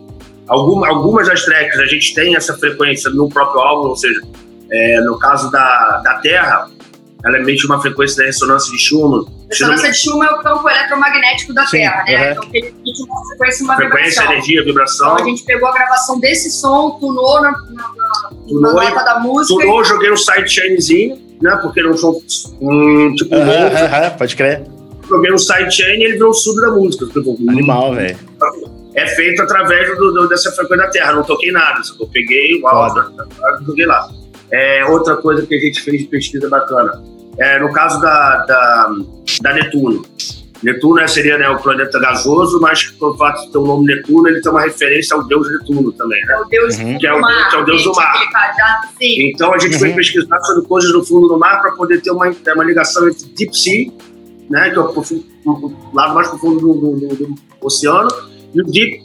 Alguma, algumas das tracks a gente tem essa frequência no próprio álbum, ou seja, é, no caso da, da Terra, ela emite uma frequência da ressonância de Schumann. A ressonância de Schumann é o campo eletromagnético da Sim, Terra, né? aham. Então ele emite uma frequência e uma Frequência, vibração. energia, vibração. Então a gente pegou a gravação desse som, tunou na, na, na, Tunou na e- nota da música. Tunou, joguei um sidechainzinho, né? Porque não são um tipo um Aham, novo. aham, pode crer. Joguei um sidechain e ele virou o sub da música. Tipo, Animal, velho. É feito através do, do- dessa frequência da Terra. Não toquei nada. só que Eu peguei o áudio e joguei lá. É, outra coisa que a gente fez de pesquisa bacana. É, no caso da, da, da Netuno. Netuno né, seria né, o planeta gasoso, mas pelo fato de ter o nome Netuno, ele tem uma referência ao deus Netuno também, né? É o deus Uhum. Que é o- do mar. que é o deus do mar. Então a gente foi Uhum. pesquisar sobre coisas do fundo do mar para poder ter uma, ter uma ligação entre Deep Sea, né, que é o, o lado mais profundo do, do- do- do oceano, e o Deep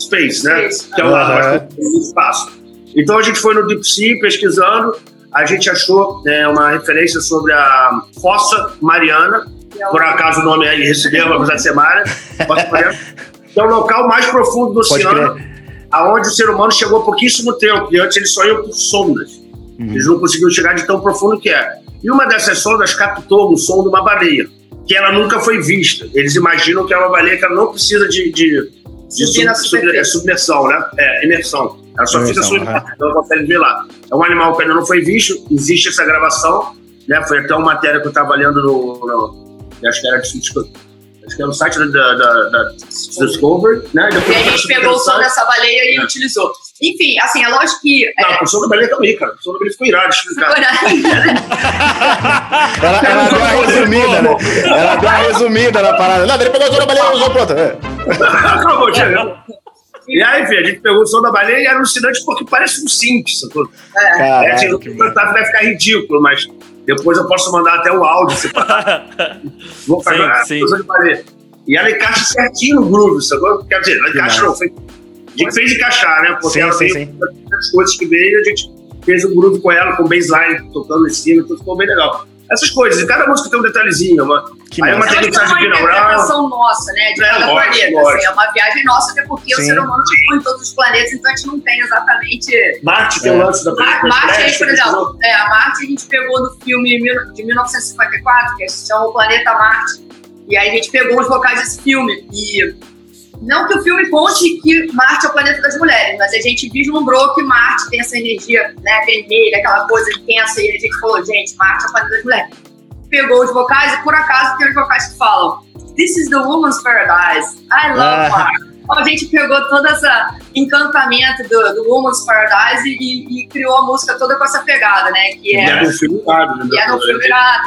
Space, né, que é o lado mais profundo do espaço. Então a gente foi no Deep Sea pesquisando, a gente achou é, uma referência sobre a Fossa Mariana, é por acaso o nome aí recebeu, apesar de ser Mara, Fossa Mariana, que é o local mais profundo do Pode oceano, aonde o ser humano chegou há pouquíssimo tempo, e antes eles só iam por sondas. Uhum. Eles não conseguiram chegar de tão profundo que é. E uma dessas sondas captou o som de uma baleia, que ela nunca foi vista. Eles imaginam que é uma baleia que ela não precisa de, de, de sub- sub- superfície. submersão, né? É, imersão. Ela só fica Imersão, sobre então consegue ver lá. É um animal que ainda não foi visto, existe essa gravação, né? Foi até uma matéria que eu estava lendo no, no- Acho que era de Acho que era no site da, da, da, da Discovery, né? E Depois a gente pegou o som dessa baleia e É. utilizou. Enfim, assim, é lógico que. Não, o som da baleia também, cara. O som da baleia ficou irado de explicar. Ela, ela deu uma resumida, né? Ela deu uma resumida na parada. Não, ele pegou toda a baleia e usou pronto. É. Acabou, chegou. E aí, filho, a gente pegou o som da baleia e era alucinante porque parece um simples, sacou? É, assim, Caralho, no que cantar vai ficar ridículo, mas depois eu posso mandar até o áudio separado. Vou fazer Sim, sim. coisa de baleia. E ela encaixa certinho no groove, sacou? Quer dizer, não encaixa não, foi... A gente fez encaixar, né? Porque Sim, ela sim, veio as coisas que veio, a gente fez um groove com ela, com baseline tocando em cima, então ficou bem legal. Essas coisas, e cada música tem um detalhezinho, uma, Que Aí uma tem mensagem uma binaural. interpretação nossa, né? De É, cada lógico, planeta. lógico. Assim, é uma viagem nossa, até porque Sim. o ser humano ficou em todos os planetas, então a gente não tem exatamente. Marte tem É. o lance da Mar- Marte, aí, flechas, por exemplo, é, a Marte a gente pegou do filme de 1954, que se chama O Planeta Marte. E aí a gente pegou os vocais desse filme. E não que o filme conte que Marte é o planeta das mulheres, mas a gente vislumbrou que Marte tem essa energia né, vermelha, aquela coisa intensa, e a gente falou, gente, Marte é o planeta das mulheres. Pegou os vocais e por acaso tem os vocais que falam This is the woman's paradise. I love Ah. Marte. Então a gente pegou todo esse encantamento do, do Woman's Paradise e, e criou a música toda com essa pegada, né? Que é é, no filme irado, né? e é no filme irado.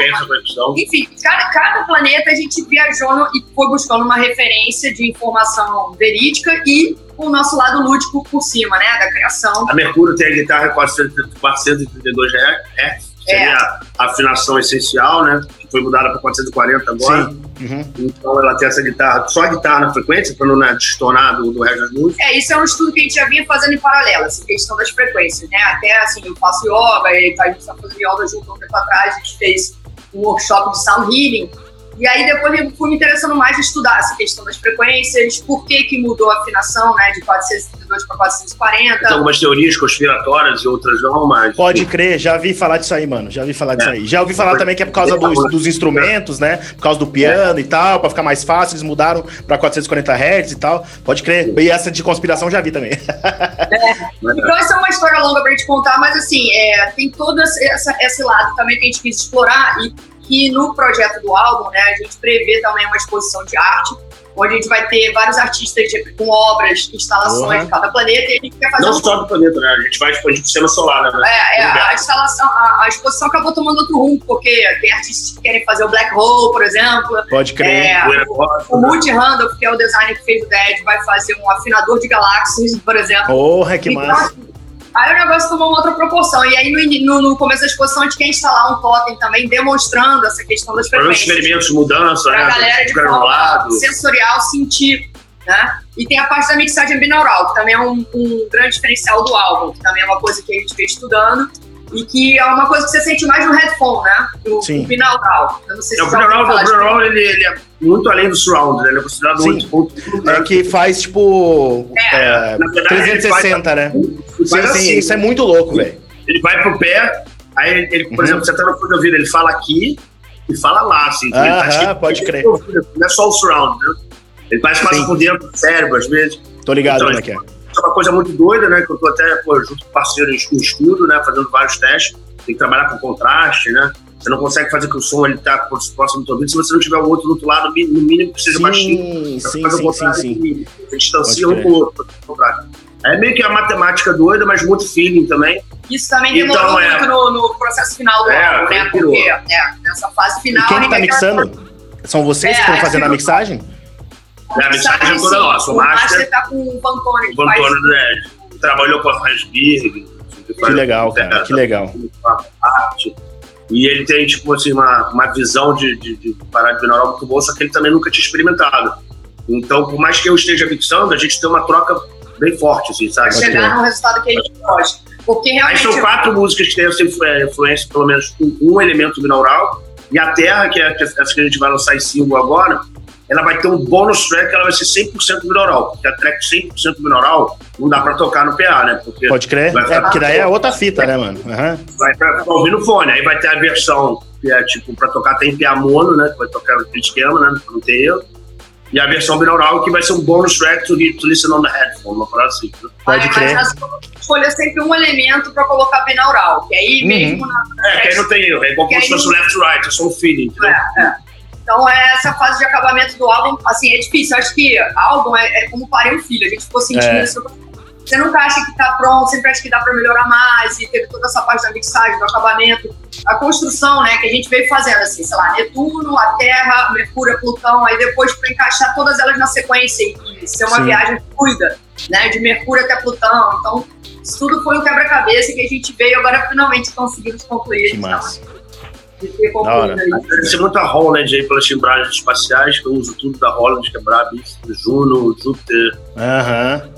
Enfim, cada, cada planeta a gente viajou no- e foi buscando uma referência de informação verídica e o nosso lado lúdico por cima, né? Da criação. A Mercúrio tem a guitarra 430 432 Hz, seria a afinação essencial, né? Que foi mudada para 440 agora. Sim. Uhum. Então ela tem essa guitarra, só a guitarra na frequência, para não né, destonar do, do resto das músicas. É, isso é um estudo que a gente já vinha fazendo em paralelo, essa questão das frequências, né? Até assim, eu faço yoga, e a gente tá fazendo yoga junto um tempo atrás, a gente fez um workshop de sound healing. E aí depois eu fui me interessando mais em estudar essa questão das frequências, por que que mudou a afinação, né, de 432 para 440. Tem algumas teorias conspiratórias e outras não, mas. Pode crer, já vi falar disso aí, mano. Já vi falar disso É. aí. Já ouvi falar também que é por causa dos, dos instrumentos, né? Por causa do piano e tal, pra ficar mais fácil, eles mudaram pra 440 Hz e tal. Pode crer. E essa de conspiração já vi também. Então, essa é uma história longa pra gente contar, mas assim, é, tem todo esse, essa- esse lado também que a gente quis explorar e que no projeto do álbum, né, a gente prevê também uma exposição de arte, onde a gente vai ter vários artistas com obras, instalações Porra. de cada planeta, e a gente quer fazer Não um só do planeta, né? A gente vai expandir pro sistema solar, né? É, é, a instalação, a, a exposição acabou tomando outro rumo, porque tem artistas que querem fazer o Black Hole, por exemplo. Pode crer. É, o, o né? Multi Randolph, que é o designer que fez o Dead, vai fazer um afinador de galáxias, por exemplo. Porra, que Então, massa. Aí o negócio tomou uma outra proporção. E aí, no, no- no começo da exposição, a gente quer instalar um totem também, demonstrando essa questão das frequências. experimentos, mudança, Pra né? galera de forma sensorial sentir né? E tem a parte da mixagem binaural, que também é um, um grande diferencial do álbum, que também é uma coisa que a gente vem estudando e que é uma coisa que você sente mais no headphone, né? O, Sim. o binaural. Eu não sei se É, o binaural, o binaural ele, ele é muito além do surround, né? ele é considerado Sim. muito ponto. É que faz, tipo, é, Na verdade, ele 360, né? Sim, sim, assim, isso é muito louco, velho. ele vai pro pé, aí ele, por Uhum. exemplo, você tá no fone de ouvido, ele fala aqui e fala lá, assim. ele tá Aham, cheio- pode crer. Não é só o surround, né? Ele parece quase Sim. por dentro do cérebro, às vezes. Tô ligado Então, como é que é. É uma coisa muito doida, né? Que eu tô até pô, junto com parceiros no estudo, né? Fazendo vários testes. Tem que trabalhar com contraste, né? Você não consegue fazer que o som ele tá próximo do teu ouvido se você não tiver o outro do outro lado, no mínimo que seja baixinho. Sim, sim, sim, sim, sim. Você distancia um com o outro. É meio que a matemática doida, mas muito feeling também. Isso também Então, demorou é. muito no, no processo final do É, álbum, né? Porque é, nessa fase E final. quem a que tá mixando? São vocês que É, estão é fazendo a que- mixagem? É, a mixagem é toda nossa. O Master Master, tá com o Pantone. o Antônio né, trabalhou com a Rasberg. Que legal, cara, que legal. arte. E ele tem, tipo assim, uma, uma visão de, de, de parar de binaural muito boa, só que ele também nunca tinha experimentado. Então, por mais que eu esteja mixando, a gente tem uma troca bem forte, assim, sabe? Pra chegar no resultado que a gente gosta. Porque Aí realmente. são quatro músicas que têm essa é, influência, pelo menos, com um elemento binaural. E a Terra, que é essa que a gente vai lançar em single agora, ela vai ter um bônus track, ela vai ser 100% binaural. Porque a track 100% binaural não dá pra tocar no PA, né? Porque Pode crer? Vai É, porque daí é outra fita, né, mano? Aham. vai pra, pra ouvir no fone. Aí vai ter a versão que é tipo pra tocar tem PA mono, né? Que vai tocar no esquema, né? Não tem erro. E a versão binaural que vai ser um bônus track to, to listen on the headphone, uma parada assim. né? Pode mas, crer. Mas nós escolher sempre um elemento pra colocar binaural. Que aí Uhum. mesmo na. É, que aí não tem erro. É igual Que como se fosse o left right, é só um feeling, entendeu? É, é. Então, é essa fase de acabamento do álbum, assim, é difícil. Eu acho que álbum é, é como parei um filho. A gente ficou sentindo É. isso. Você nunca acha que tá pronto, sempre acha que dá pra melhorar mais. E teve toda essa parte da mixagem, do acabamento. A construção, né, que a gente veio fazendo, assim, sei lá, Netuno, a Terra, Mercúrio, Plutão. Aí depois pra encaixar todas elas na sequência e ser uma Sim. viagem fluida, né, de Mercúrio até Plutão. Então, isso tudo foi um quebra-cabeça que a gente veio agora finalmente conseguimos concluir. Que então, massa. de ter Da hora. Deve ser muito a Holland aí pelas timbragens espaciais, que eu uso tudo da Holland, que é. Juno, Júpiter, Aham.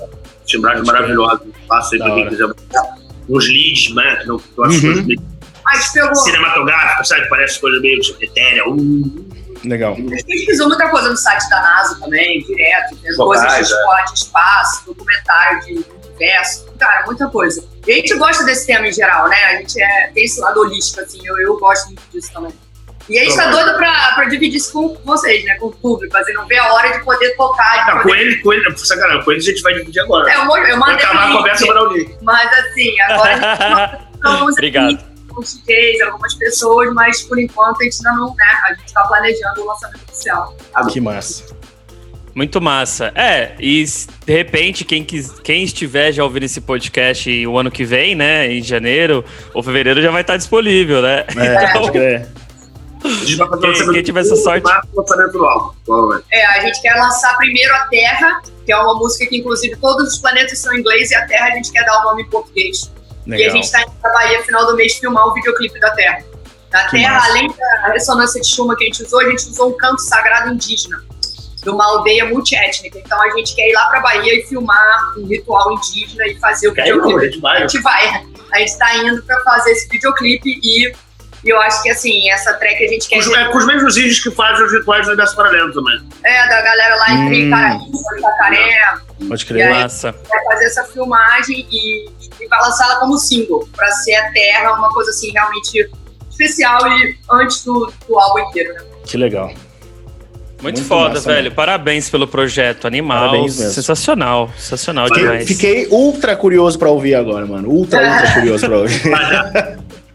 Timbragem crer. maravilhosa. Passa aí pra quem quiser botar. Uns leads, né? Que não, que eu acho Uhum. coisas meio Aí te pegou. cinematográficas, sabe? Parece coisa meio tipo, etérea. Uh, Legal. A gente pesquisou muita coisa no site da NASA também, direto, tem coisas de é. esporte, espaço, documentário de universo, cara, muita coisa. E a gente gosta desse tema em geral, né? A gente é, tem esse lado holístico, assim, eu, eu gosto muito disso também. E a gente tá doido pra, pra dividir isso com vocês, né? Com o público, assim, não ver a hora de poder tocar. De Não, com poder... ele, com ele, sacanagem, com ele a gente vai dividir agora. É, eu, eu Vai mandei acabar a o conversa, mandar o link. mas assim, agora a gente tá alguns Obrigado. aqui, DJs, algumas pessoas, mas por enquanto a gente ainda não, né? A gente tá planejando o lançamento oficial. Que massa. Muito massa. É, e de repente, quem, quis, quem estiver já ouvindo esse podcast o ano que vem, né, em janeiro ou fevereiro, já vai estar disponível, né? É, pode crer. A gente vai fazer Quem- tiver essa sorte. do lançamento do álbum, provavelmente. É, a gente quer lançar primeiro a Terra, que é uma música que, inclusive, todos os planetas são em inglês e a Terra a gente quer dar o nome em português. E a Legal. gente tá indo pra Bahia, final do mês, filmar o videoclipe da Terra. Da Que Terra, massa. além da ressonância de chuma que a gente usou, a gente usou um canto sagrado indígena, de uma aldeia multiétnica. Então a gente quer ir lá pra Bahia e filmar um ritual indígena e fazer o Que aí não, a videoclipe. gente vai. A gente vai. A gente tá indo pra fazer esse videoclipe e, e eu acho que, assim, essa track a gente quer... Com os, é, com os mesmos índios que fazem os rituais do Universo Paralelo também. É, da galera lá em Hum. Caraíba, Itacaré, Pode E crer. aí- Massa. vai fazer essa filmagem e, e vai lançá-la como single, pra ser a Terra, uma coisa assim realmente especial e antes do, do álbum inteiro, né? Que legal. Muito, Muito foda, massa, velho. mano. Parabéns pelo projeto animal. Parabéns mesmo. Sensacional. Sensacional Fiquei, demais. fiquei ultra curioso pra ouvir agora, mano. Ultra, ultra curioso pra ouvir.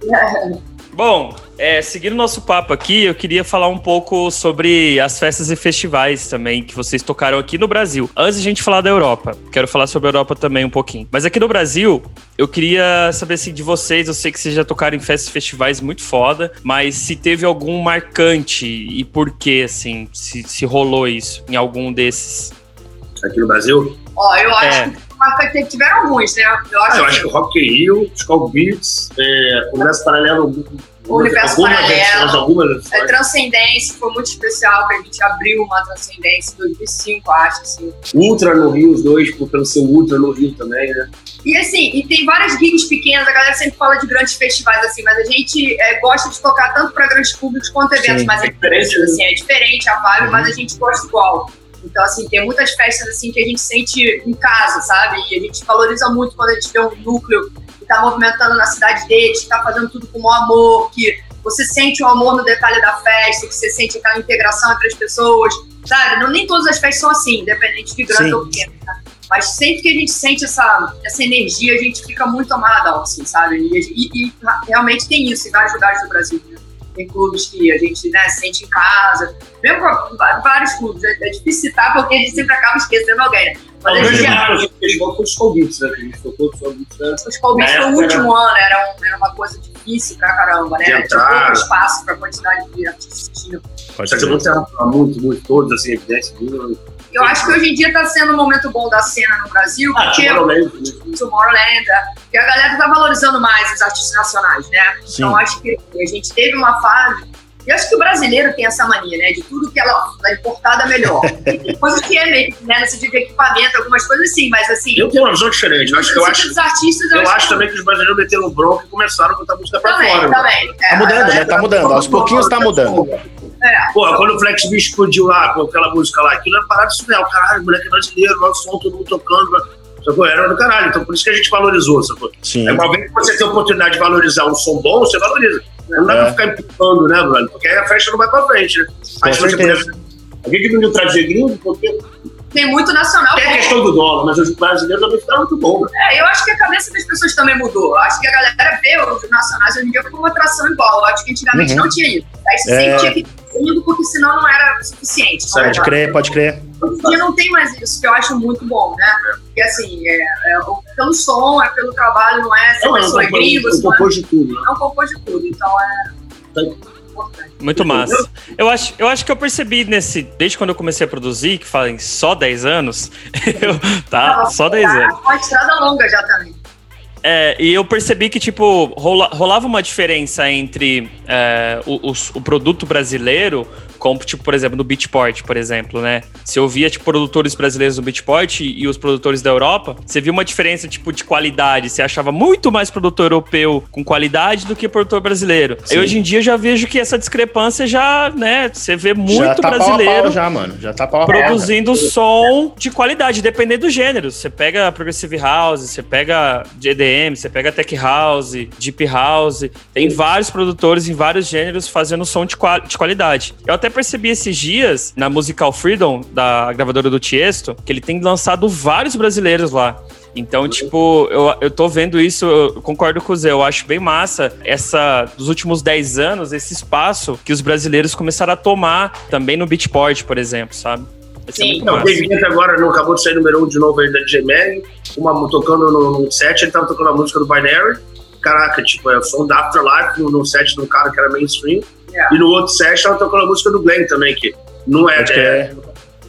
Bom, é, seguindo nosso papo aqui, eu queria falar um pouco sobre as festas e festivais também que vocês tocaram aqui no Brasil. Antes de a gente falar da Europa, quero falar sobre a Europa também um pouquinho. Mas aqui no Brasil, eu queria saber assim, de vocês, eu sei que vocês já tocaram em festas e festivais muito foda, mas se teve algum marcante e por que, assim, se, se rolou isso em algum desses. Aqui no Brasil. Ó, eu acho É. que tiveram alguns, né? Eu acho, ah, eu acho que o Rock in Rio, Skull Beats, é, Universo Paralelo, o Universo algumas Paralelo, edições, algumas é, Transcendência foi muito especial, que a gente abriu uma Transcendência em 2005, acho, assim. Ultra no Rio, os dois, pelo seu Ultra no Rio também, né? E assim, e tem várias gigs pequenas, a galera sempre fala de grandes festivais, assim, mas a gente é, gosta de tocar tanto para grandes públicos quanto eventos Sim, mais é diferente, né? assim, é diferente a vibe, Uhum. mas a gente gosta igual. Então, assim, tem muitas festas assim que a gente sente em casa, sabe? E a gente valoriza muito quando a gente vê um núcleo que tá movimentando na cidade deles, que tá fazendo tudo com o amor, que você sente o amor no detalhe da festa, que você sente aquela integração entre as pessoas, sabe? Não, nem todas as festas são assim, independente de grande Sim. ou pequena. tá? Mas sempre que a gente sente essa, essa energia, a gente fica muito amarradão, assim, sabe? E, e- e realmente tem isso em vários lugares do Brasil, né? Tem clubes que a gente né, sente em casa. Mesmo com vários clubes, é, é difícil citar porque a gente sempre acaba esquecendo alguém. né? Mas a gente já, a gente foi os Skull Beats, né? A gente tocou os Skull Beats, né? os Colbits Na foi o época, último ano, era, um- era uma coisa difícil pra caramba, né? Tinha pouco espaço pra quantidade de artistas que tinham. Só que ser. muito, muito, muito, todos, assim, evidência. Eu acho que hoje em dia tá sendo um momento bom da cena no Brasil, Ah, porque Tomorrowland, né? Tomorrowland, que a galera tá valorizando mais os artistas nacionais, né? Sim. Então acho que a gente teve uma fase. E acho que o brasileiro tem essa mania, né? De tudo que ela é importada melhor. Tem coisas que é meio, né? Tipo de equipamento, algumas coisas sim, mas assim. Eu tenho uma visão diferente. Eu acho, eu os acho, artistas, eu acho também que os brasileiros meteram bronca e começaram a botar música pra também, fora. né? também. Tá mudando, né? Tá mudando. Aos pouquinhos tá mudando. Pô, quando o Flex Beat explodiu lá com aquela música lá, aquilo era parado surreal. Caralho, moleque é brasileiro, lá o som, todo mundo tocando. Sacou? Era do caralho. Então por isso que a gente valorizou, sacou? Sim. É uma vez que você tem a oportunidade de valorizar um som bom, você valoriza. Não dá É. pra ficar empurrando, né, brother? Porque aí a festa não vai pra frente, né? Você certeza. puder- A gente diminuiu trazer gringo, porque Tem muito nacional. tem a questão do dólar, mas os brasileiros também ficaram muito bons, né? É, eu acho que a cabeça das pessoas também mudou. Eu acho que a galera vê os nacionais hoje em dia como uma atração igual. Eu acho que antigamente Uhum. não tinha isso. Aí você É. sempre tinha que ter indo porque senão não era suficiente. não Pode era. crer, pode crer. Hoje em dia não tem mais isso, que eu acho muito bom, né? Porque assim, é, é pelo som, é pelo trabalho, não é se a Não, é um pessoa é gringo, um não é, compor de tudo, né? é um compôs de tudo. Então é Tá. Importante. Muito massa. Eu acho, eu acho que eu percebi nesse. Desde quando eu comecei a produzir, que fazem só 10 anos. eu- tá? Só 10 anos. Uma estrada longa já também. É, e eu percebi que, tipo, rola- rolava uma diferença entre é, o, os- o produto brasileiro, como, tipo, por exemplo, no Beatport, por exemplo, né? Se eu via, tipo, produtores brasileiros no Beatport e, os produtores da Europa, você via uma diferença, tipo, de qualidade. Você achava muito mais produtor europeu com qualidade do que produtor brasileiro. Sim. E hoje em dia eu já vejo que essa discrepância já, né? Você vê muito tá brasileiro pau já, mano. Já tá pau a pau. produzindo som de qualidade, dependendo do gênero. Você pega Progressive House, você pega EDM, você pega Tech House, Deep House. Tem vários produtores em vários gêneros fazendo som de, qua- de qualidade. Eu até percebi esses dias, na Musical Freedom, da gravadora do Tiesto, que ele tem lançado vários brasileiros lá. Então, tipo, eu, eu tô vendo isso, eu concordo com o Zé, eu acho bem massa essa, dos últimos 10 anos, esse espaço que os brasileiros começaram a tomar também no Beatport, por exemplo, sabe? Sim. Não, teve gente agora, não acabou de sair número um de novo aí da DJ Mag, uma tocando no, no set, ele tava tocando a música do Binary. Caraca, tipo, é o som da Afterlife no, no set de um cara que era mainstream. E no outro set tava tocando a música do Glenn também, que não é, Pode é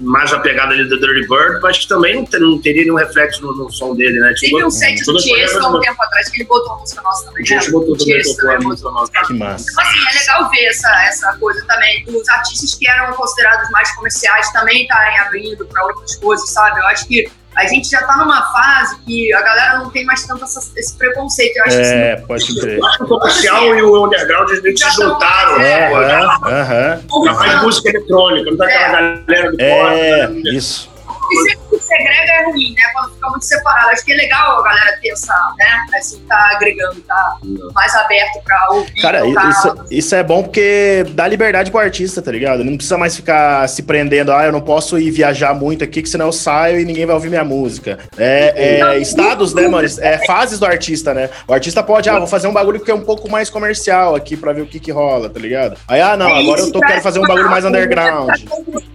mais a pegada ali do Dirty Bird, mas que também não, tem- não teria nenhum reflexo no, no som dele, né? Teve um set do Tiesto há um tempo atrás que ele botou a música nossa também. A gente né? botou também, Tiesto tocou a música nossa. Que massa. Então, assim, é legal ver essa, essa coisa também dos artistas que eram considerados mais comerciais também estarem abrindo para outras coisas, sabe? Eu acho que a gente já tá numa fase que a galera não tem mais tanto essa- esse preconceito. Eu acho que É, assim, pode crer. Que o comercial e o underground eles que se juntaram, né? Aham, aham. Pra fazer música eletrônica, não tá aquela galera do É, fora, né? isso. E segrega é ruim, né? Quando fica muito separado. Acho que é legal a galera essa, né? Assim, tá agregando, tá mais aberto pra ouvir. Cara, isso, isso é bom porque dá liberdade pro artista, tá ligado? Não precisa mais ficar se prendendo, ah, eu não posso ir viajar muito aqui, que senão eu saio e ninguém vai ouvir minha música. É, é estados, né, mano? É fases do artista, né? O artista pode, ah, vou fazer um bagulho que é um pouco mais comercial aqui pra ver o que que rola, tá ligado? Aí, ah, não, É agora eu tô, que quero fazer um bagulho mais underground.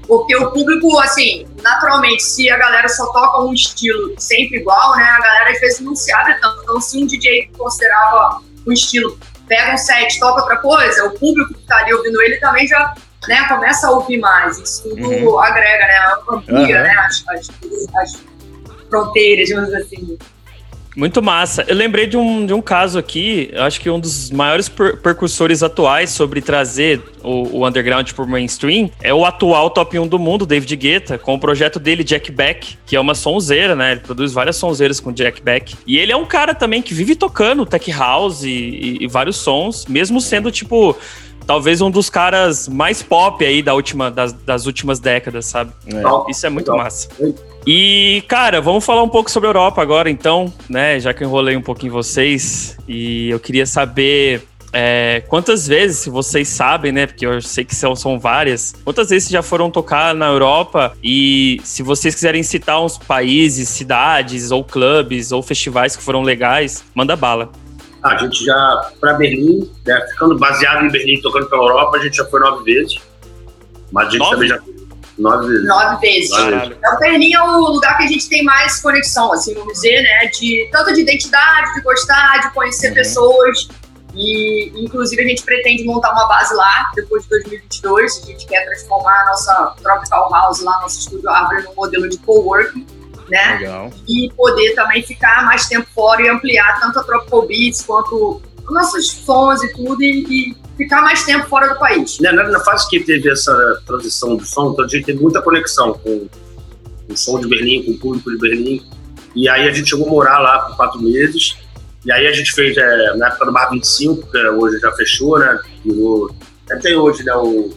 Porque o público, assim, naturalmente, se a galera só toca um estilo sempre igual, né? A galera às vezes não se abre tanto. Então, se um DJ considerava um estilo pega um set, toca outra coisa, o público que tá ali ouvindo ele também já né, começa a ouvir mais. Isso tudo Uhum. agrega, né? Amplia, Aham. né? As, as, as fronteiras, digamos assim. Muito massa. Eu lembrei de um, de um caso aqui, acho que um dos maiores per percursores atuais sobre trazer o, o underground pro mainstream é o atual top 1 do mundo, David Guetta, com o projeto dele, Jack Beck, que é uma sonzeira, né? Ele produz várias sonzeiras com Jack Beck. E ele é um cara também que vive tocando tech house e, e, e vários sons, mesmo sendo tipo talvez um dos caras mais pop aí da última, das, das últimas décadas, sabe? É. Isso é muito Legal. massa. E, cara, vamos falar um pouco sobre a Europa agora, então, né? Já que eu enrolei um pouquinho vocês. E eu queria saber é, quantas vezes, se vocês sabem, né? Porque eu sei que são, são várias. Quantas vezes já foram tocar na Europa? E se vocês quiserem citar uns países, cidades, ou clubes, ou festivais que foram legais, manda bala. A gente já, para Berlim, né, ficando baseado em Berlim, tocando pela Europa, a gente já foi nove vezes. Mas a gente nove? também já Nove vezes. Nove vezes. Então, Berlim é o lugar que a gente tem mais conexão, assim, vamos dizer, né? De, tanto de identidade, de gostar, de conhecer uhum. pessoas. E, inclusive, a gente pretende montar uma base lá depois de 2022. A gente quer transformar a nossa Tropical House lá, nosso estúdio Árvore, num modelo de coworking, né? Legal. E poder também ficar mais tempo fora e ampliar tanto a Tropical Beats quanto nossos sons e tudo. E, e ficar mais tempo fora do país. Na, na, fase que teve essa transição do som, então a gente teve muita conexão com o som de Berlim, com o público de Berlim. E aí a gente chegou a morar lá por quatro meses. E aí a gente fez, é, na época do Bar 25, que hoje já fechou, né? Virou. Até hoje, né? O,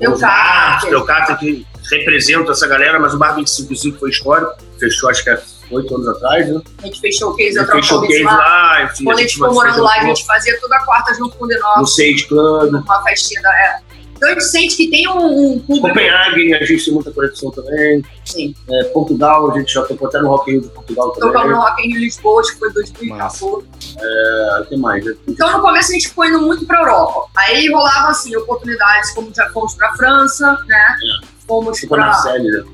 o Carter, que representa essa galera, mas o Bar 25 foi histórico. Fechou, acho que é oito anos atrás, né? A gente fez showcase lá. lá enfim, Quando a gente ficou morando lá, a gente fazia toda quarta junto com o Denov. No Sage Club. Uma festinha da... É. Então a gente sente que tem um, um público... Copenhague, a gente tem muita conexão também. Sim. É, Portugal, a gente já tocou até no Rock in Rio de Portugal também. Tocamos no Rock in Rio Lisboa, acho que foi 2014. É, tem mais, né? Então no começo a gente foi indo muito pra Europa. Aí rolavam, assim, oportunidades, como já fomos pra França, né? É. Fomos pra... Marseille, né?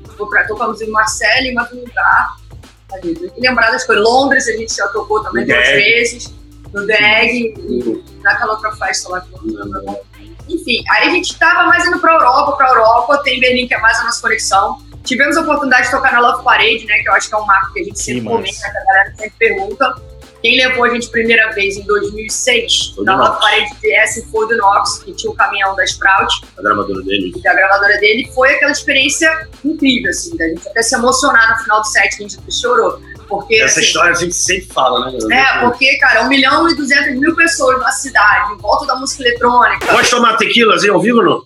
Tocamos em Marseille, em lugar ali. Tem que lembrar das coisas. Londres a gente já tocou também duas vezes. No DEG, naquela outra festa lá que eu Enfim, aí a gente estava mais indo para Europa, para Europa, tem Berlim que é mais a nossa conexão. Tivemos a oportunidade de tocar na Love Parade, né? Que eu acho que é um marco que a gente sempre Sim, comenta, que a galera sempre pergunta. Quem levou a gente primeira vez em 2006 na Love Parade de S foi do Knox, que tinha o caminhão da Sprout. A gravadora dele. A gravadora dele foi aquela experiência incrível, assim, da gente até se emocionar no final do set, que a gente chorou. Porque, Essa assim, história a gente sempre fala, né? É, porque, cara, um milhão e duzentos mil pessoas na cidade, em volta da música eletrônica. Pode tomar tequila assim, ao vivo ou não?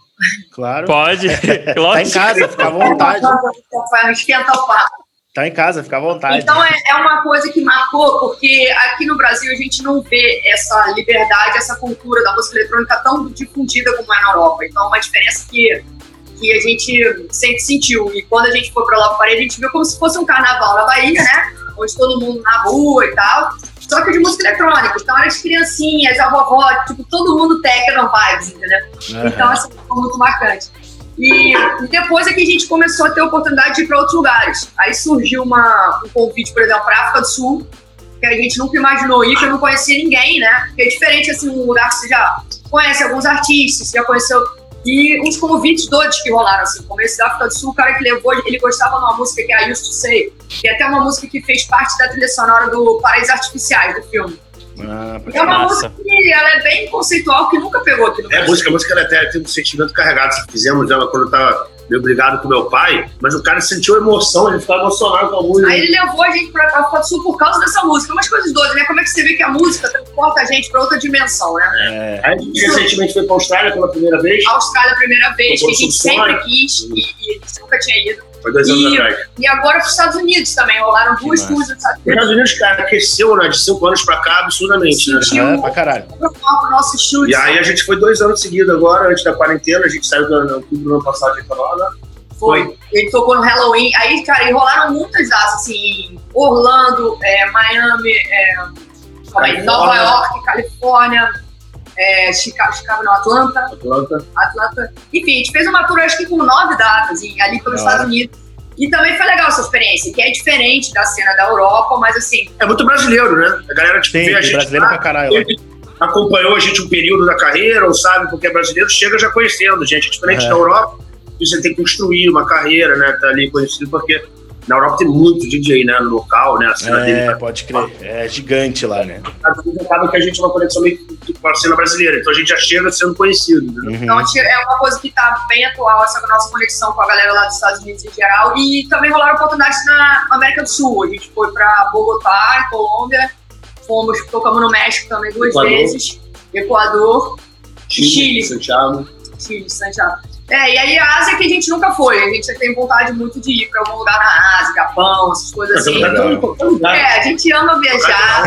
Claro. Pode. tá em casa, fica à vontade. Esquenta o papo. Tá em casa, fica à vontade. Então é, é, uma coisa que marcou, porque aqui no Brasil a gente não vê essa liberdade, essa cultura da música eletrônica tão difundida como é na Europa. Então é uma diferença que, que a gente sempre sentiu. E quando a gente foi pra lá para a gente viu como se fosse um carnaval na Bahia, né? Onde todo mundo na rua e tal. Só que de música eletrônica. Então era de criancinhas, a vovó, tipo, todo mundo techno vibes, entendeu? Uhum. Então, assim, foi muito marcante. E, depois é que a gente começou a ter a oportunidade de ir para outros lugares. Aí surgiu uma, um convite, por exemplo, para a África do Sul, que a gente nunca imaginou ir, que eu não conhecia ninguém, né? Porque é diferente, assim, um lugar que você já conhece alguns artistas, já conheceu. E uns convites doidos que rolaram, assim, como esse da África do Sul, o cara que levou, ele gostava de uma música que é I Used to Say, que é até uma música que fez parte da trilha sonora do Paraíso Artificiais, do filme. Ah, é uma massa. música que ela é bem conceitual, que nunca pegou aqui no É, a música, a música ela até tem um sentimento carregado. Fizemos ela quando eu tava meio brigado com meu pai, mas o cara sentiu emoção, ele ficava emocionado com a música. Aí ele levou a gente pra África do Sul por causa dessa música. Umas coisas doidas, né? Como é que você vê que a música transporta a gente pra outra dimensão, né? É. Aí a gente recentemente foi pra Austrália pela primeira vez. Austrália a primeira vez, que a gente sempre quis e, e a gente nunca tinha ido. Foi dois anos e, atrás. E agora para os Estados Unidos também, rolaram duas coisas nos Estados Unidos. Os Estados Unidos, cara, aqueceu, né? De cinco anos para cá, absurdamente, né? É, pra caralho. Nosso chute, e aí a gente foi dois anos seguidos agora, antes da quarentena, a gente saiu do, do ano passado de Canadá. Foi. foi. Ele tocou no Halloween. Aí, cara, enrolaram muitas datas, assim, Orlando, é, Miami, é, Nova York, Califórnia, é, Chicago, Chicago, não, Atlanta. Atlanta. Atlanta. Enfim, a gente fez uma tour, acho que com nove datas, assim, ali pelos Estados Unidos. E também foi legal essa experiência, que é diferente da cena da Europa, mas assim. É muito brasileiro, né? A galera tipo, Sim, vê a gente. brasileiro lá, pra caralho. Acompanhou a gente um período da carreira, ou sabe, porque é brasileiro, chega já conhecendo, gente. É diferente é. da Europa, você tem que construir uma carreira, né? Tá ali conhecido, porque Na Europa tem muito DJ, né? No local, né? A cena dele É, tá pode crer. É gigante lá, né? acaba que a gente é uma conexão meio com a cena brasileira. Então a gente já chega sendo conhecido. entendeu? Uhum. Então é uma coisa que tá bem atual, essa nossa conexão com a galera lá dos Estados Unidos em geral. E também rolaram oportunidades na América do Sul. A gente foi pra Bogotá, Colômbia. Fomos, tocamos no México também duas Equador. vezes. Equador, Chile. Santiago. Chile, Santiago. É, e aí a Ásia que a gente nunca foi. A gente tem vontade muito de ir pra algum lugar na Ásia, Japão, essas coisas Mas assim. lugar. É, a gente ama viajar,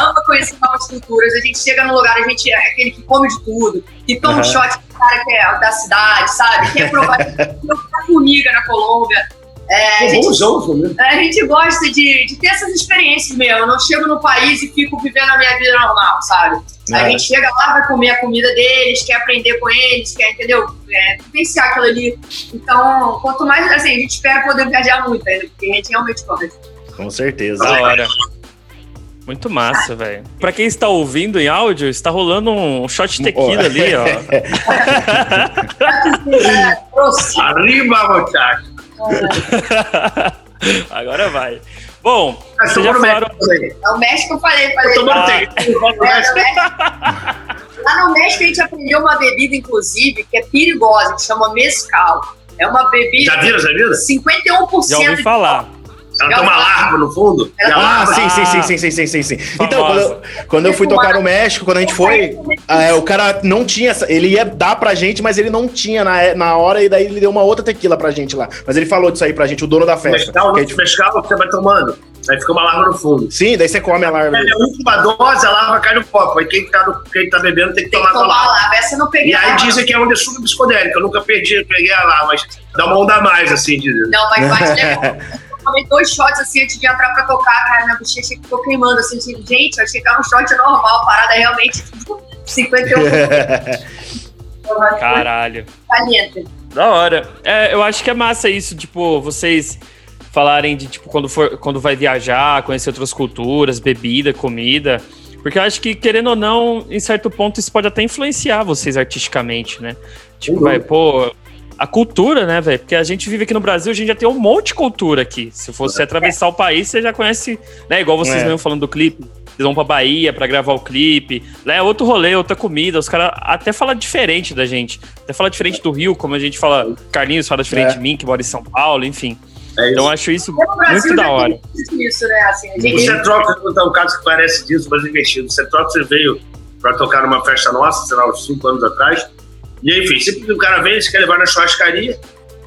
ama conhecer novas culturas. A gente chega num lugar, a gente é aquele que come de tudo, que toma um Aham. shot do cara que é da cidade, sabe? Quer provar provar formiga na Colômbia. É, a, gente, família. a gente gosta de, de ter essas experiências mesmo. Eu não chego no país e fico vivendo a minha vida normal, sabe? A É. gente chega lá, vai comer a comida deles, quer aprender com eles, quer, entendeu? É, vivenciar aquilo ali. Então, quanto mais, assim, a gente espera poder viajar muito ainda, porque a gente realmente gosta. Com certeza. Da hora. Muito massa, velho. Pra quem está ouvindo em áudio, está rolando um shot de tequila Ó. ali, ó. Trouxe. Arriba, muchacho. Agora vai. Bom, Mas vocês já no falaram. México. É o México, eu falei, falei. Tô tomando Ah. tequila. É, no México- Lá no México a gente aprendeu uma bebida, inclusive, que é perigosa, que chama mescal. É uma bebida Já viram essa vida? 51% Já ouvi de falar. Ela tem uma larva no fundo. Ah, larva sim, sim, sim, Ah. sim, sim, sim, sim, sim. Então, quando eu, quando eu fui tocar no México, quando a gente foi, ah, o cara não tinha essa. Ele ia dar pra gente, mas ele não tinha na, na hora, e daí ele deu uma outra tequila pra gente lá. Mas ele falou disso aí pra gente, o dono da festa. Mescal, Que a gente- mescal você vai tomando. Aí fica uma larva no fundo. Sim, daí você come a larva. É a última dose, a larva cai no copo. Aí quem tá, no- quem tá bebendo tem que Tem tomar com a tomar larva. Essa não peguei. E aí dizem que é onde é super psicodélica. Eu nunca perdi, peguei a larva, mas dá uma onda a mais, assim, dizem. Não, mas vai legal. Eu tomei dois shots assim antes de entrar pra tocar, cara. Minha bochecha ficou queimando assim. assim, Gente, eu achei que era um shot normal. A parada é realmente tipo, 51 Caralho. caliente. Da hora. É, eu acho que é massa isso, tipo, vocês falarem de, tipo, quando, for, quando vai viajar, conhecer outras culturas, bebida, comida. Porque eu acho que, querendo ou não, em certo ponto, isso pode até influenciar vocês artisticamente, né? Tipo, Sem vai, pô. A cultura, né, velho? Porque a gente vive aqui no Brasil, a gente já tem um monte de cultura aqui. Se você atravessar o país, você já conhece, né? Igual vocês É. mesmo falando do clipe. Vocês vão pra Bahia pra gravar o clipe. Lá é outro rolê, outra comida. Os caras até falam diferente da gente. Até fala diferente do Rio, como a gente fala. Carlinhos fala diferente É. de mim, que mora em São Paulo, enfim. É isso. Então eu acho isso muito da hora. isso, né? Assim, O gente, Cetrox, um caso que parece disso, mas investido. O Cetrox veio pra tocar numa festa nossa, sei lá, uns 5 anos atrás. E aí, enfim, sempre que o cara vem, ele quer levar na churrascaria,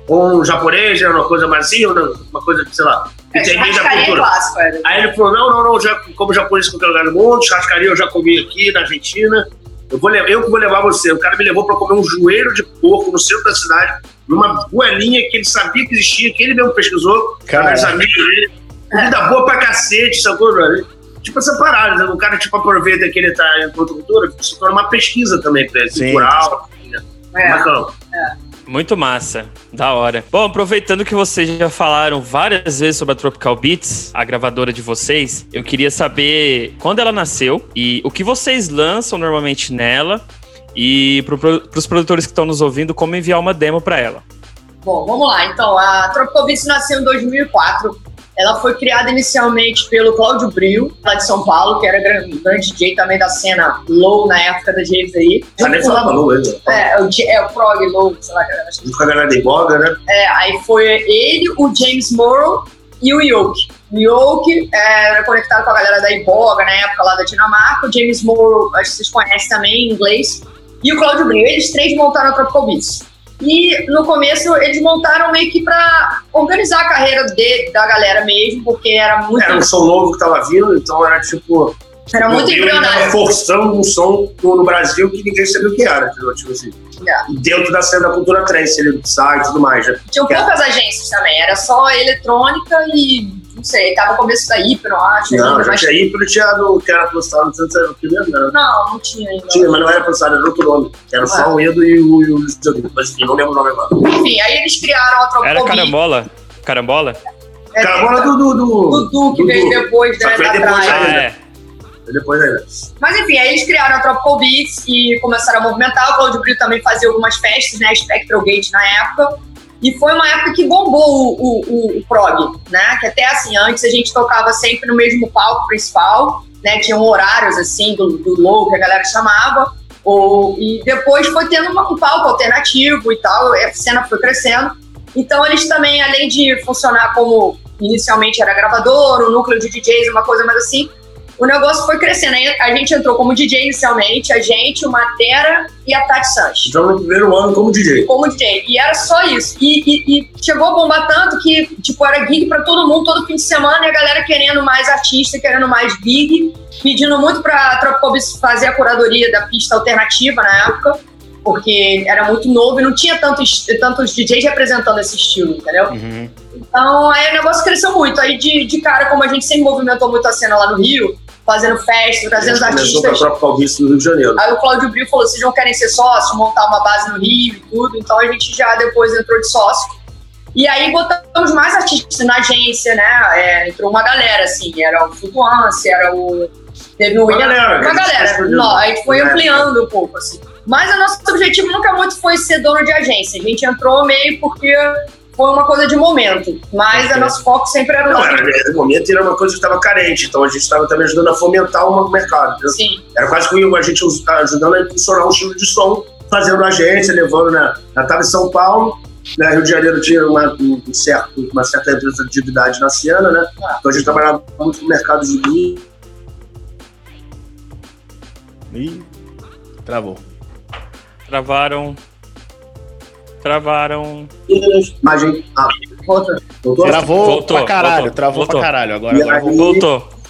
ou um japonês, né, uma coisa ou não, uma coisa, sei lá, que é, tem meio da é cultura. clássico, é. Aí ele falou: não, não, não, já como japonês em qualquer lugar do mundo, churrascaria eu já comi aqui na Argentina. Eu, vou, eu que vou levar você. O cara me levou pra comer um joelho de porco no centro da cidade, numa goelinha que ele sabia que existia, que ele mesmo pesquisou, Cara. os amigos dele. Comida boa pra cacete, sacou, brother? Tipo essa parada, né? o cara tipo, aproveita que ele tá em outra cultura, se torna uma pesquisa também pra ele, Sim. cultural. É. Bacana. Muito massa. Da hora. Bom, aproveitando que vocês já falaram várias vezes sobre a Tropical Beats, a gravadora de vocês, eu queria saber quando ela nasceu e o que vocês lançam normalmente nela e para os produtores que estão nos ouvindo, como enviar uma demo para ela. Bom, vamos lá. Então, a Tropical Beats nasceu em 2004. Ela foi criada inicialmente pelo Cláudio Brio, lá de São Paulo, que era grande, grande DJ também da cena low na época da James aí. Já nem falava não, ele. É, é o, é o prog low, sei lá, Junto com a galera de Boga, né? É, aí foi ele, o James Morrow e o Yoke. O Yoke é, era conectado com a galera da Iboga, na época lá da Dinamarca. O James Morrow, acho que vocês conhecem também em inglês. E o Claudio Brio. Eles três montaram a Tropical Beats. E no começo eles montaram meio que pra organizar a carreira de, da galera mesmo, porque era muito, Era um som novo que tava vindo, então era tipo. era muito o Rio, ele tava embrionário. forçando um som no, no Brasil que ninguém sabia o que era, entendeu? Tipo assim. É. Dentro da cena da cultura trance, ele sai e tudo mais. Né? Tinham poucas agências também, era só eletrônica e, não sei, tava no começo da Hipno, acho. Não, ainda, já mas- tinha Hipno, tinha do que era postado, não sei se era o primeiro, né? Não, não tinha ainda. Tinha, mas não era postado, era outro nome. Era só o Edo e o, e o. Mas enfim, não lembro o nome agora. Enfim, aí eles criaram a Tropical Era Beats. carambola? Carambola? É, Carambola do. do, do, Dudu, que veio depois né, da depois, praia. Ah, né? é. Depois ainda. Mas enfim, aí eles criaram a Tropical Beats e começaram a movimentar. O Claudio Brito também fazia algumas festas, né? Spectral Gate na época. E foi uma época que bombou o, o, o, o prog, né? Que até assim, antes a gente tocava sempre no mesmo palco principal, né? Tinham horários assim do, do low que a galera chamava. Ou, e depois foi tendo uma, um palco alternativo e tal, a cena foi crescendo. Então eles também, além de funcionar como inicialmente era gravador, um núcleo de DJs, uma coisa mais assim, o negócio foi crescendo. Aí a gente entrou como DJ inicialmente, a gente, o Matera e a Tati Sanches. Então, no primeiro ano como DJ. Como DJ. E era só isso. E, e, e chegou a bombar tanto que, tipo, era gig pra todo mundo, todo fim de semana, e a galera querendo mais artista, querendo mais gig, pedindo muito pra Tropical fazer a curadoria da pista alternativa na época, porque era muito novo e não tinha tantos, tantos DJs representando esse estilo, entendeu? Uhum. Então, aí o negócio cresceu muito. Aí, de, de cara, como a gente sempre movimentou muito a cena lá no Rio, fazendo festa, trazendo os Começou com a artistas. própria Calvície no Rio de Janeiro. Aí o Cláudio Bril falou: vocês não querem ser sócio, montar uma base no Rio e tudo. Então a gente já depois entrou de sócio. E aí botamos mais artistas na agência, né? É, entrou uma galera, assim, era o Flutuance, era o. Teve o Uma William. galera, Uma galera. Não, a gente foi ampliando um pouco, assim. Mas o nosso objetivo nunca muito foi ser dono de agência. A gente entrou meio porque foi uma coisa de momento. Mas o nosso foco sempre era Não, nosso. era, no momento era uma coisa que estava carente, então a gente estava também ajudando a fomentar o mercado. entendeu? Sim. Era quase que a gente us- ajudando a impulsionar um estilo de som, fazendo agência, levando na. na estava em São Paulo, né, Rio de Janeiro tinha uma, um certo, uma certa representatividade na cena, né? Ah. Então a gente trabalhava muito no mercado de vinho. Ih, travou. Travaram. Travaram. Mas gente. Ah, voltou? Travou Voltou, pra caralho, voltou, travou voltou. pra caralho. Agora, agora aí- voltou. Voltou.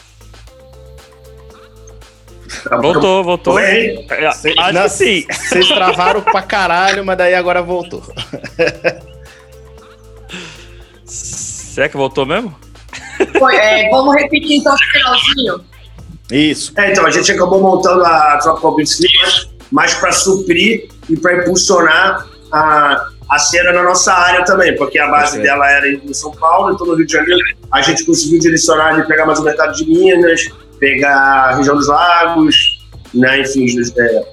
Voltou, voltou. Bem, É, Acho Não, que sim. Vocês travaram pra caralho, mas daí agora voltou. Será que voltou mesmo? Foi, é, vamos repetir então o finalzinho. Isso. É, então, a gente acabou montando a Tropical Beats mais, mais para suprir e para impulsionar a, a cena na nossa área também, porque a base Perfeito. dela era em São Paulo, então no Rio de Janeiro a gente conseguiu direcionar e pegar mais o mercado de Minas, pegar a região dos lagos, né, enfim, Juiz- é,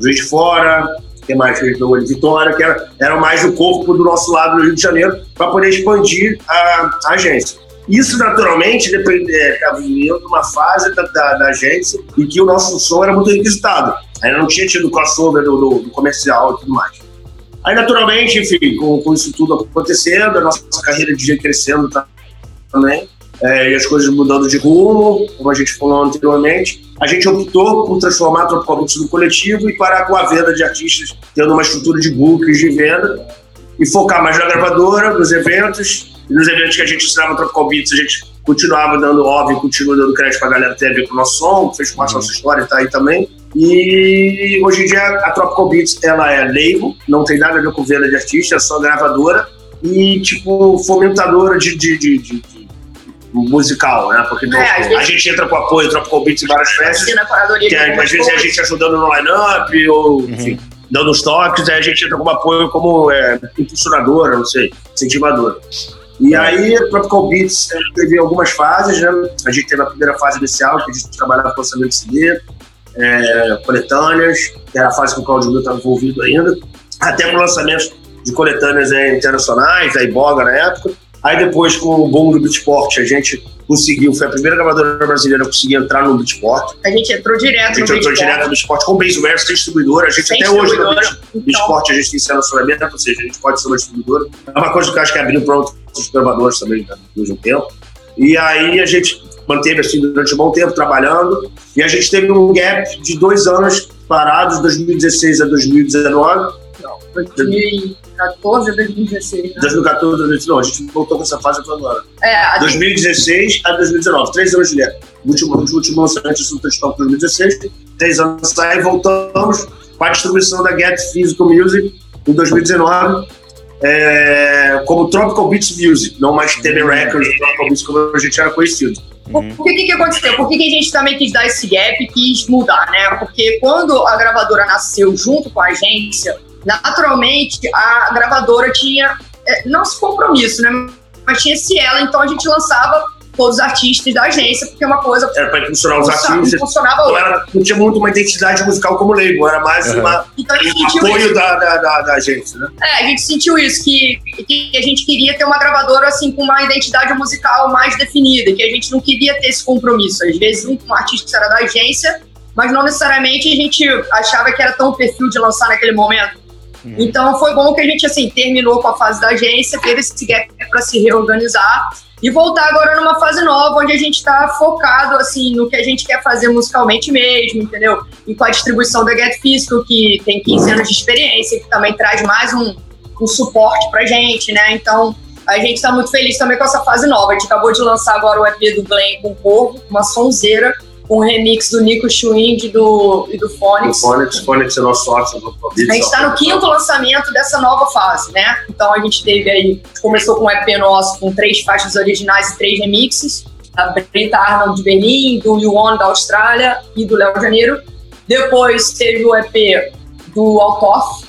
Juiz de Fora, que mais região de Vitória, que era, era mais o corpo do nosso lado no Rio de Janeiro, para poder expandir a, a agência. Isso, naturalmente, estava vindo uma fase da, da, da agência em que o nosso som era muito requisitado. Ainda não tinha tido crossover do, do, do comercial e tudo mais. Aí, naturalmente, enfim, com, com isso tudo acontecendo, a nossa carreira de DJ crescendo também, é, e as coisas mudando de rumo, como a gente falou anteriormente, a gente optou por transformar a Tropical Beats no coletivo e parar com a venda de artistas, tendo uma estrutura de bookings de venda, e focar mais na gravadora, nos eventos, e nos eventos que a gente ensinava Tropical Beats, a gente continuava dando óbvio, continua dando crédito pra galera que tem a ver com o nosso som, que fez parte da nossa história e tá aí também. E hoje em dia a Tropical Beats, ela é label, não tem nada a ver com venda de artista, é só gravadora e, tipo, fomentadora de, de, de- de- de musical, né? Porque É, a vezes- gente entra com apoio Tropical Beats em várias festas, a que é, às vezes é a gente ajudando no line-up ou, enfim, dando os toques, aí a gente entra como apoio como é, impulsionadora, não sei, incentivadora. E aí, a Tropical Beats é, teve algumas fases, né? A gente teve a primeira fase inicial, que a gente trabalhava com lançamento de CD, é, coletâneas, que era a fase que o Claudio Mil estava envolvido ainda, até com lançamentos de coletâneas é, internacionais, da Iboga na época. Aí depois, com o boom do Beatport, a gente conseguiu, foi a primeira gravadora brasileira a conseguir entrar no Beatport. A gente entrou A direto gente no entrou Beatport. direto no esporte com o Baseware, sem distribuidora. A gente Sem até hoje no Então, esporte a gente tem esse relacionamento, ou seja, a gente pode ser uma distribuidora. É uma coisa que eu acho que abriu para outros gravadores também né, depois de um tempo. E aí a gente manteve assim durante um bom tempo trabalhando. E a gente teve um gap de dois anos parados, 2016 a 2019. 2014 a 2016, né? 2014, 2019. Não, a gente voltou com essa fase agora. É, a 2016 a 2019, três anos de gap. O último, o último lançamento do Touchdown foi 2016, três anos sai e voltamos com a distribuição da Get Physical Music em 2019, é, como Tropical Beats Music, não mais TB Records, Tropical Beats como a gente era conhecido. Por por que, que que aconteceu? Por que, que a gente também quis dar esse gap e quis mudar, né? Porque quando a gravadora nasceu junto com a agência, naturalmente a gravadora tinha, é, não esse compromisso, né? Mas tinha esse ela, então a gente lançava todos os artistas da agência, porque é uma coisa Era pra impulsionar os funcionava, artistas. funcionava Não, outra. era, não tinha muito uma identidade musical como label, era mais Uhum. uma, Então a gente um sentiu apoio isso. da, da, da, da agência, né? É, a gente sentiu isso, que, que a gente queria ter uma gravadora assim com uma identidade musical mais definida, que a gente não queria ter esse compromisso. Às vezes um, um artista era da agência, mas não necessariamente a gente achava que era tão perfil de lançar naquele momento. Então foi bom que a gente assim terminou com a fase da agência, teve esse gap para se reorganizar e voltar agora numa fase nova, onde a gente está focado assim no que a gente quer fazer musicalmente mesmo, entendeu? E com a distribuição da Get Physical, que tem 15 anos de experiência, que também traz mais um, um suporte pra gente, né? Então a gente está muito feliz também com essa fase nova. A gente acabou de lançar agora o EP do Glenn com o Corvo, uma sonzeira, um remix do Nico Schwind e do, e do O Phonics. Phonics, Phonics é nosso sócio. Covid, A gente está no quinto lançamento dessa nova fase, né? Então a gente teve aí, começou com um EP nosso com três faixas originais e três remixes, da Brita Arnold de Berlim, do Yuan da Austrália e do Léo Janeiro. Depois teve o EP do Altoff,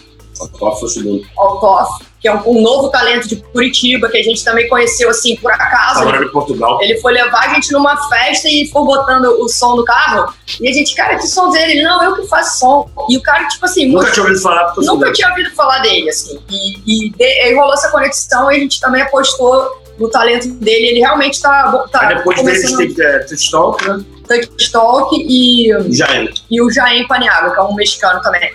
Qual foi o segundo? Altoff, que é um, um novo talento de Curitiba, que a gente também conheceu assim por acaso. Tá em Portugal. Ele foi levar a gente numa festa e foi botando o som no carro. E a gente, cara, que som dele? Ele, não, eu que faço som. E o cara, tipo assim, Nunca tinha ouvido falar Nunca dele. tinha ouvido falar dele, assim. E, e de- aí rolou essa conexão e a gente também apostou no talento dele. Ele realmente tá, tá Aí depois deles começando tem é, Touch Talk, né? Touch Talk e, é. e o Jaém Paniaga, que é um mexicano também.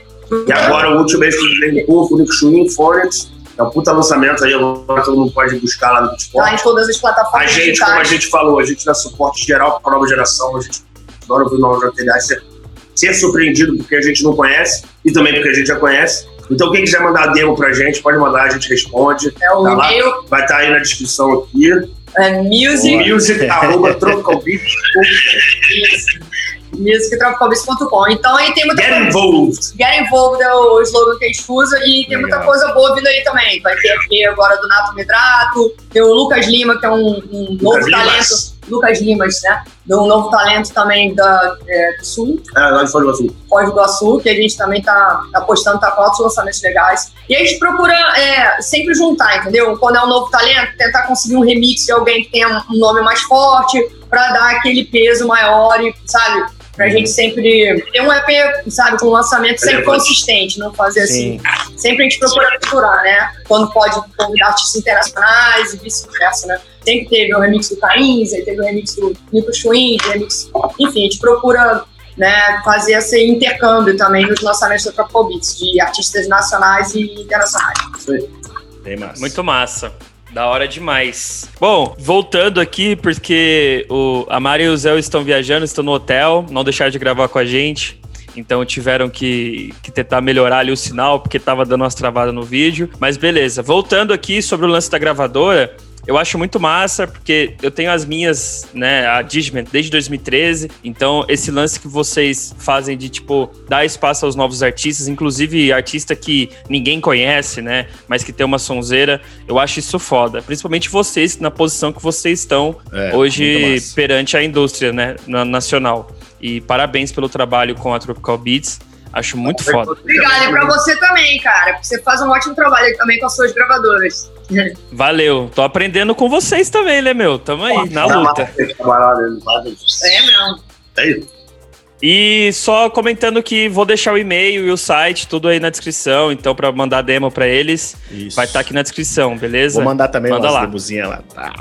E agora o último mês que vem o Nick Schwinn, Phonics. É um puta lançamento aí, agora todo mundo pode buscar lá no Tá Discord. em todas as A plataformas gente, como a digitais. gente falou, a gente dá suporte geral para a nova geração, a gente adora ouvir novos materiais, ser, ser surpreendido porque a gente não conhece e também porque a gente já conhece. Então, quem quiser mandar demo pra gente, pode mandar, a gente responde. É o Tá lá. e-mail, Vai estar aí na descrição aqui. é music, Music, arroba musictropicalbeats.com. Então aí tem muita Get coisa. involved. Get Involved é o slogan que a gente usa e tem muita Legal. coisa boa vindo aí também. Vai ter aqui agora do Nato Medrato, tem o Lucas Lima, que é um, um novo Limas. talento. Lucas Limas, né? De um novo talento também da, é, do Sul, É, lá de Foz do Iguaçu. Foz do Iguaçu, que a gente também tá, apostando, tá com altos lançamentos legais. E a gente procura é, sempre juntar, entendeu? Quando é um novo talento, tentar conseguir um remix de alguém que tenha um nome mais forte, pra dar aquele peso maior e, sabe? Pra gente sempre ter um EP, sabe, com um lançamento sempre consistente, não fazer assim. Sim. Sempre a gente procura misturar, né? Quando pode convidar artistas internacionais e vice-versa, né? Sempre teve o remix do Caínz, aí teve o remix do Nico Schwinn, remix... Enfim, a gente procura né, fazer esse intercâmbio também nos lançamentos da Tropical Beats, de artistas nacionais e internacionais. Bem massa. Muito massa. Da hora demais. Bom, voltando aqui, porque o, a Mari e o Zé estão viajando, estão no hotel, não deixaram de gravar com a gente. Então tiveram que, que tentar melhorar ali o sinal, porque tava dando umas travadas no vídeo. Mas beleza, voltando aqui sobre o lance da gravadora, eu acho muito massa, porque eu tenho as minhas, né, a Digiment desde 2013. Então, esse lance que vocês fazem de, tipo, dar espaço aos novos artistas, inclusive artista que ninguém conhece, né, mas que tem uma sonzeira, eu acho isso foda. Principalmente vocês, na posição que vocês estão É, hoje perante a indústria, né, na- nacional. E parabéns pelo trabalho com a Tropical Beats. Acho muito foda. Obrigada, e pra você também, cara, porque você faz um ótimo trabalho aí também com as suas gravadoras. Valeu. Tô aprendendo com vocês também, né, meu? Tamo aí, na luta. Né? É mesmo. É isso. E só comentando que vou deixar o e-mail e o site, tudo aí na descrição. Então, pra mandar demo pra eles, Isso. vai estar aqui na descrição, beleza? Vou mandar também Manda umas lá. lá. Tá.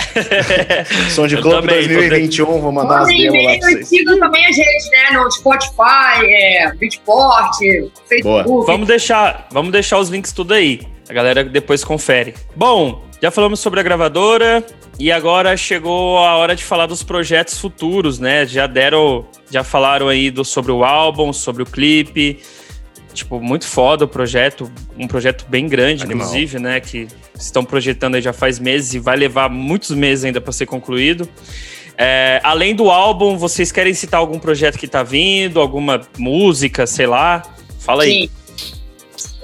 Som de tô 2021, vou mandar demos lá pra vocês. também as redes, né? No Spotify, é, Beatport, Facebook. Vamos deixar, vamos deixar os links tudo aí. A galera depois confere. Bom, já falamos sobre a gravadora e agora chegou a hora de falar dos projetos futuros, né? Já deram, já falaram aí do, sobre o álbum, sobre o clipe. Tipo, muito foda o projeto, um projeto bem grande, Animal. inclusive, né? Que estão projetando aí já faz meses e vai levar muitos meses ainda para ser concluído. É, além do álbum, vocês querem citar algum projeto que tá vindo, alguma música, sei lá? Fala aí. Sim.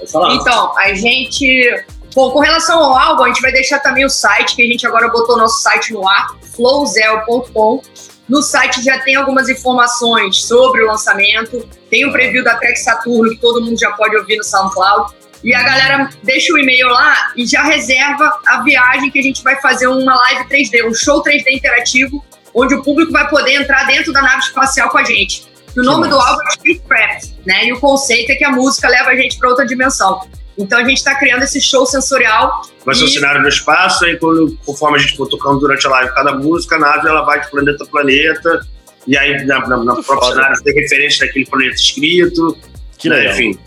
Então, a gente. Bom, com relação ao álbum, a gente vai deixar também o site, que a gente agora botou nosso site no ar, flowzel.com. No site já tem algumas informações sobre o lançamento. Tem um preview da Trek Saturno, que todo mundo já pode ouvir no SoundCloud. E a galera deixa o e-mail lá e já reserva a viagem que a gente vai fazer uma live 3D, um show 3D interativo, onde o público vai poder entrar dentro da nave espacial com a gente. O nome do álbum é Spacecraft, né? E o conceito é que a música leva a gente para outra dimensão. Então a gente está criando esse show sensorial. Vai ser um e- cenário no espaço, aí quando, conforme a gente for tocando durante a live cada música, a nave ela vai de planeta a planeta, e aí na, na, na própria foda. cenário tem referência daquele planeta escrito, Que né, legal. enfim.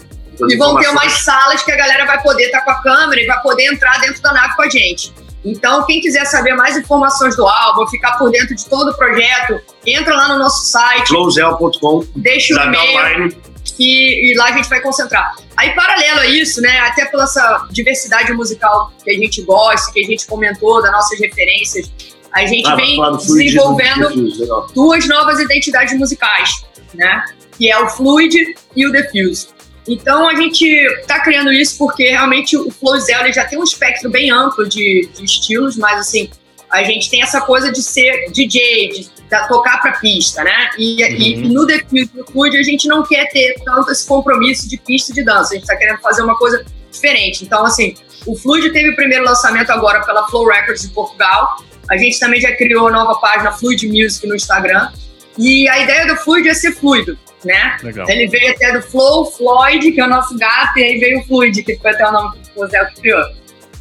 E vão ter umas salas que a galera vai poder estar com a câmera e vai poder entrar dentro da nave com a gente. Então, quem quiser saber mais informações do álbum, ficar por dentro de todo o projeto, entra lá no nosso site, flowzel.com, deixa o e-mail Online, e, e lá a gente vai concentrar. Aí, paralelo a isso, né, até pela essa diversidade musical que a gente gosta, que a gente comentou, das nossas referências, a gente Ah, vem fluidismo desenvolvendo duas novas identidades musicais, né? Que é o Fluid e o Diffuse. Então a gente tá criando isso porque realmente o Flowzel ele já tem um espectro bem amplo de, de estilos, mas assim, a gente tem essa coisa de ser DJ, de, da- tocar pra pista, né? E, Uhum. e no e no Fluid a gente não quer ter tanto esse compromisso de pista de dança, a gente tá querendo fazer uma coisa diferente. Então, assim, o Fluid teve o primeiro lançamento agora pela Flow Records de Portugal. A gente também já criou a nova página Fluid Music no Instagram. E a ideia do Fluid é ser fluido, né? Legal. Ele veio até do Flow, Floyd, que é o nosso gato, e aí veio o Fluid, que foi até o nome que o Zé criou.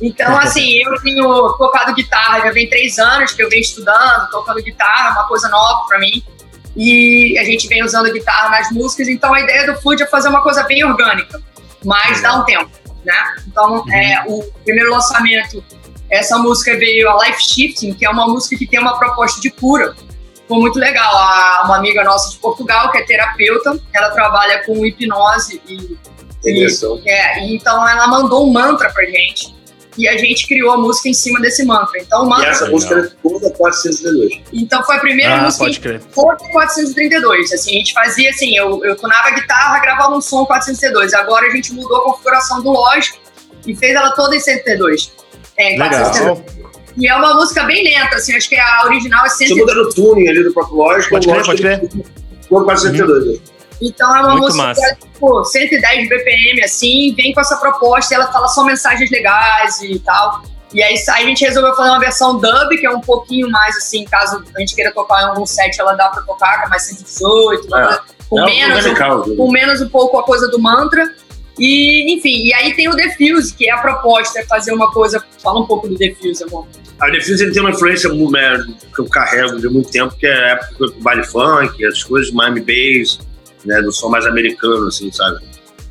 Então, assim, eu tenho tocado guitarra, já vem três anos que eu venho estudando, tocando guitarra, uma coisa nova pra mim. E a gente vem usando guitarra nas músicas, então a ideia do Fluid é fazer uma coisa bem orgânica, mas dá um tempo, né? Então, é, o primeiro lançamento, essa música veio a Life Shifting, que é uma música que tem uma proposta de cura. Foi muito legal. A, uma amiga nossa de Portugal, que é terapeuta, ela trabalha com hipnose e é, então ela mandou um mantra pra gente e a gente criou a música em cima desse mantra. Então, o E mantra, essa Legal. música é toda 402. então foi a primeira Ah, música pode crer. por 432. Assim, a gente fazia assim, eu, eu tunava a guitarra, gravava um som 432. Agora a gente mudou a configuração do Logic e fez ela toda em 102. É, em 432. Legal. E é uma música bem lenta, assim, acho que a original é Você 102. muda no tuning ali do próprio lógico. Pode o crer, lógico pode crer. Por 402. Então é uma Muito música massa. que é, tipo, 110 BPM, assim, vem com essa proposta e ela fala só mensagens legais e tal. E aí a gente resolveu fazer uma versão dub, que é um pouquinho mais assim, caso a gente queira tocar em algum set, ela dá pra tocar, que é mais 118, uma É. coisa com, É menos, musical, né? com menos um pouco a coisa do mantra. E, enfim, e aí tem o Diffuse, que é a proposta, é fazer uma coisa. Fala um pouco do Diffuse, amor. A Defuse ele tem uma influência mu- é, que eu carrego de muito tempo, que é a época do baile funk, as coisas Miami Bass, né, do som mais americano, assim, sabe?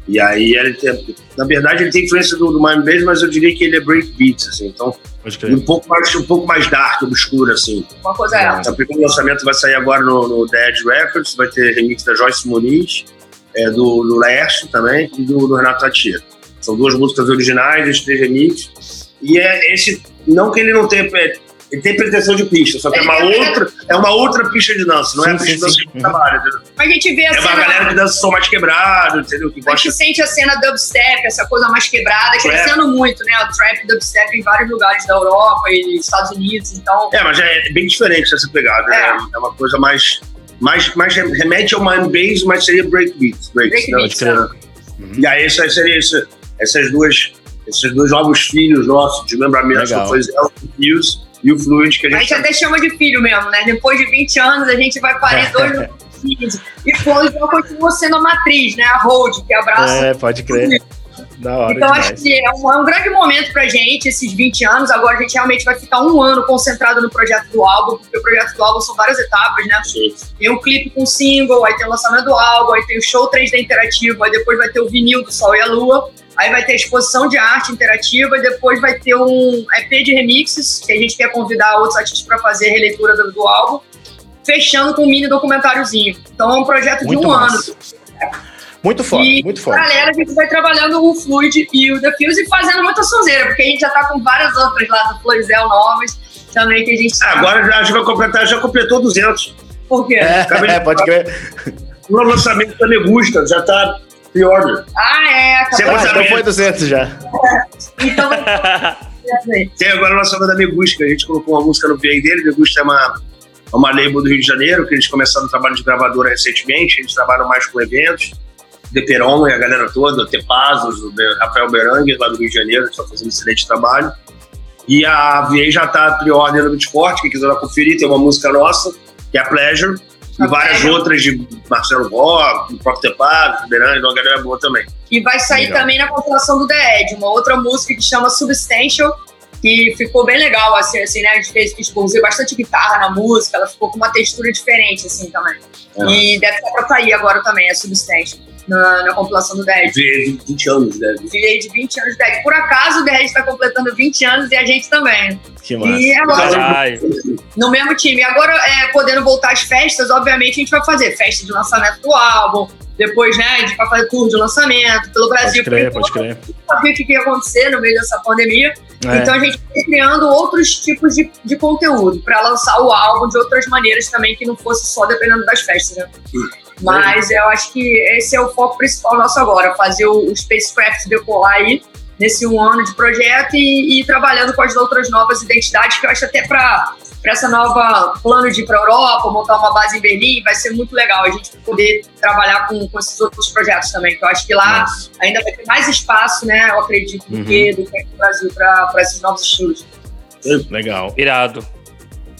E aí ele tem, na verdade ele tem influência do, do Miami Bass, mas eu diria que ele é breakbeats, assim, então um pouco mais um pouco mais dark, obscuro, assim. Uma coisa é. Então, o primeiro lançamento vai sair agora no, no The Edge Records, vai ter remix da Joyce Muniz, é, do, do Laércio também e do, do Renato Tatia. São duas músicas originais, três remixes. E é esse, não que ele não tenha, é, ele tem pretensão de pista, só que é uma outra, é uma outra pista de dança, não é a Sim, pista sim, de dança sim. que a gente trabalha? A gente vê a É uma cena. galera que dança som mais quebrado, entendeu? Que A gosta gente sente a cena dubstep, essa coisa mais quebrada, Trap. crescendo muito, né? O trap dubstep em vários lugares da Europa e Estados Unidos. Então, É, mas é bem diferente essa pegada. né? É. É, uma coisa mais. mais, mais remete ao Mind Bass, mas seria breakbeats. Breaks, Breakbeats, né? E aí, essa, seria essa, essas duas. Esses dois novos filhos nossos, desmembramentos, Legal. foi o Fuse e o Fluid, que a a gente. gente até chama de filho mesmo, né? Depois de 20 anos, a gente vai parir dois filhos. E Flores então, continua sendo a matriz, né? A hold, que abraça É, pode crer. Da hora Então, demais. acho que é um, é um grande momento pra gente, esses 20 anos. Agora, a gente realmente vai ficar um ano concentrado no projeto do álbum, porque o projeto do álbum são várias etapas, né? Sim. Tem um clipe com single, aí tem o lançamento do álbum, aí tem o show 3D interativo, aí depois vai ter o vinil do Sol e a Lua, aí vai ter a exposição de arte interativa, e depois vai ter um EP de remixes, que a gente quer convidar outros artistas para fazer a releitura do, do álbum, fechando com um mini documentáriozinho. Então, é um projeto Muito de um massa. ano. Muito foda, E, muito foda. Paralelo, a gente vai trabalhando o Fluid e o Diffuse e fazendo muita sonzeira, porque a gente já tá com várias outras lá do Florizel novas também que a gente Ah, agora já, a gente vai completar, já completou 200. Por quê? É, Acabei pode crer. No lançamento da Megusta, já tá pre-order. Ah, é, Você acabou. Ah, então foi 200 já. Então, Tem agora o lançamento da Megusta, a gente colocou uma música no VA dele. Megusta é uma, é uma label do Rio de Janeiro, que eles começaram o trabalho de gravadora recentemente, eles trabalham mais com eventos. Deperon e a galera toda, o Tepazos, o Rafael Beranger, lá do Rio de Janeiro, que está fazendo um excelente trabalho. E a VA já está pre-order no Bitport, quem quiser conferir, tem uma música nossa, que é a Pleasure, e várias outras de Marcelo Rock, do próprio Tepazos, Beranger, uma galera boa também. E vai sair Legal. também na compilação do The Edge, uma outra música que chama Substantial, que ficou bem legal, assim, assim, né? A gente fez, usei bastante guitarra na música, ela ficou com uma textura diferente, assim, também. É. E deve estar pra sair agora também, a Substantial, na, na compilação do Edge. VA de 20 anos, né? Virei de 20 anos de The Edge. Por acaso, o Edge está completando 20 anos e a gente também. Que massa. E agora, Caralho. no mesmo time. Agora, é, podendo voltar às festas, obviamente a gente vai fazer festa de lançamento do álbum. Depois, né, vai fazer tour de lançamento pelo Brasil. Pode crer, pode crer. não sabia o que ia acontecer no meio dessa pandemia. É. Então a gente foi criando outros tipos de, de conteúdo para lançar o álbum de outras maneiras também, que não fosse só dependendo das festas, né? Mas eu acho que esse é o foco principal nosso agora, fazer o, o Spacecraft decolar aí nesse um ano de projeto e, e trabalhando com as outras novas identidades, que eu acho até para essa nova plano de ir para Europa, montar uma base em Berlim, vai ser muito legal a gente poder trabalhar com, com esses outros projetos também, que eu acho que lá Nossa. ainda vai ter mais espaço, né, eu acredito, do Uhum. que, do que aqui no Brasil para esses novos estilos. Legal. Irado.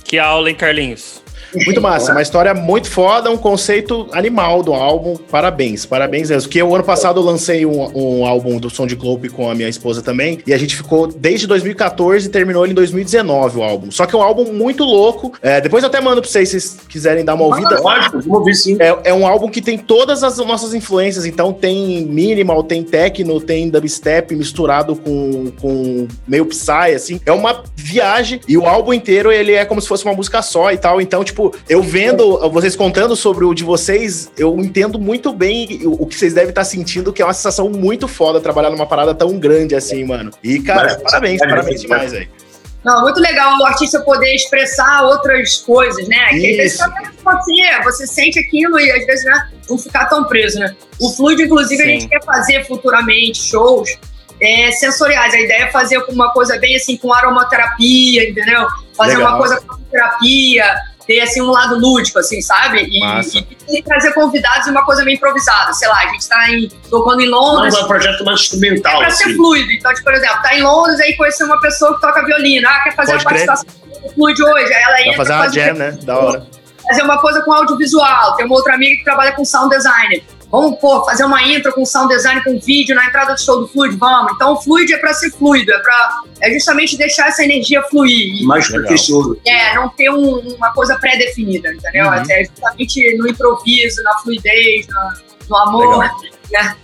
Que aula, hein, Carlinhos? Muito massa, uma história muito foda, um conceito animal do álbum. Parabéns, parabéns mesmo. Porque o ano passado eu lancei um, um álbum do Som de Globe com a minha esposa também, e a gente ficou desde 2014 e terminou ele em 2019 o álbum. Só que é um álbum muito louco. É, depois eu até mando pra vocês se vocês quiserem dar uma ouvida. Lógico, vamos ouvir sim. É, é um álbum que tem todas as nossas influências, então tem minimal, tem techno, tem dubstep misturado com, com meio psy, assim. É uma viagem e o álbum inteiro ele é como se fosse uma música só e tal. Então, tipo, eu vendo vocês contando sobre o de vocês, eu entendo muito bem o, que vocês devem estar sentindo, que é uma sensação muito foda trabalhar numa parada tão grande assim, mano. E, cara, Mas- parabéns, mas- parabéns demais, velho. Não, muito legal o artista poder expressar outras coisas, né? Que às vezes Isso. você, você sente aquilo e às vezes né, não ficar tão preso, né? O Fluid, inclusive, a Sim. gente quer fazer futuramente shows é, sensoriais. A ideia é fazer uma coisa bem assim com aromaterapia, entendeu? Fazer Legal. uma coisa com terapia, ter assim um lado lúdico, assim, sabe? E, e- e trazer convidados e uma coisa meio improvisada. Sei lá, a gente tá em, tocando em Não, Londres. é um projeto mais É instrumental, pra ser assim. fluido. Então, tipo, por exemplo, tá em Londres, aí conhecer uma pessoa que toca violino. Ah, quer fazer Pode uma participação do fluid hoje. Aí ela Pra entra fazer uma faz um jam, né? Da hora. fazer uma coisa com audiovisual. Tem uma outra amiga que trabalha com sound design. Vamos, pô, fazer uma intro com sound design, com vídeo na entrada do show do Fluid? Vamos. Então, o Fluid é pra ser fluido, é pra é justamente deixar essa energia fluir. Mais pretencioso. é, não ter um- uma coisa pré-definida, entendeu? Uhum. É justamente no improviso, na fluidez, no, no amor. Né?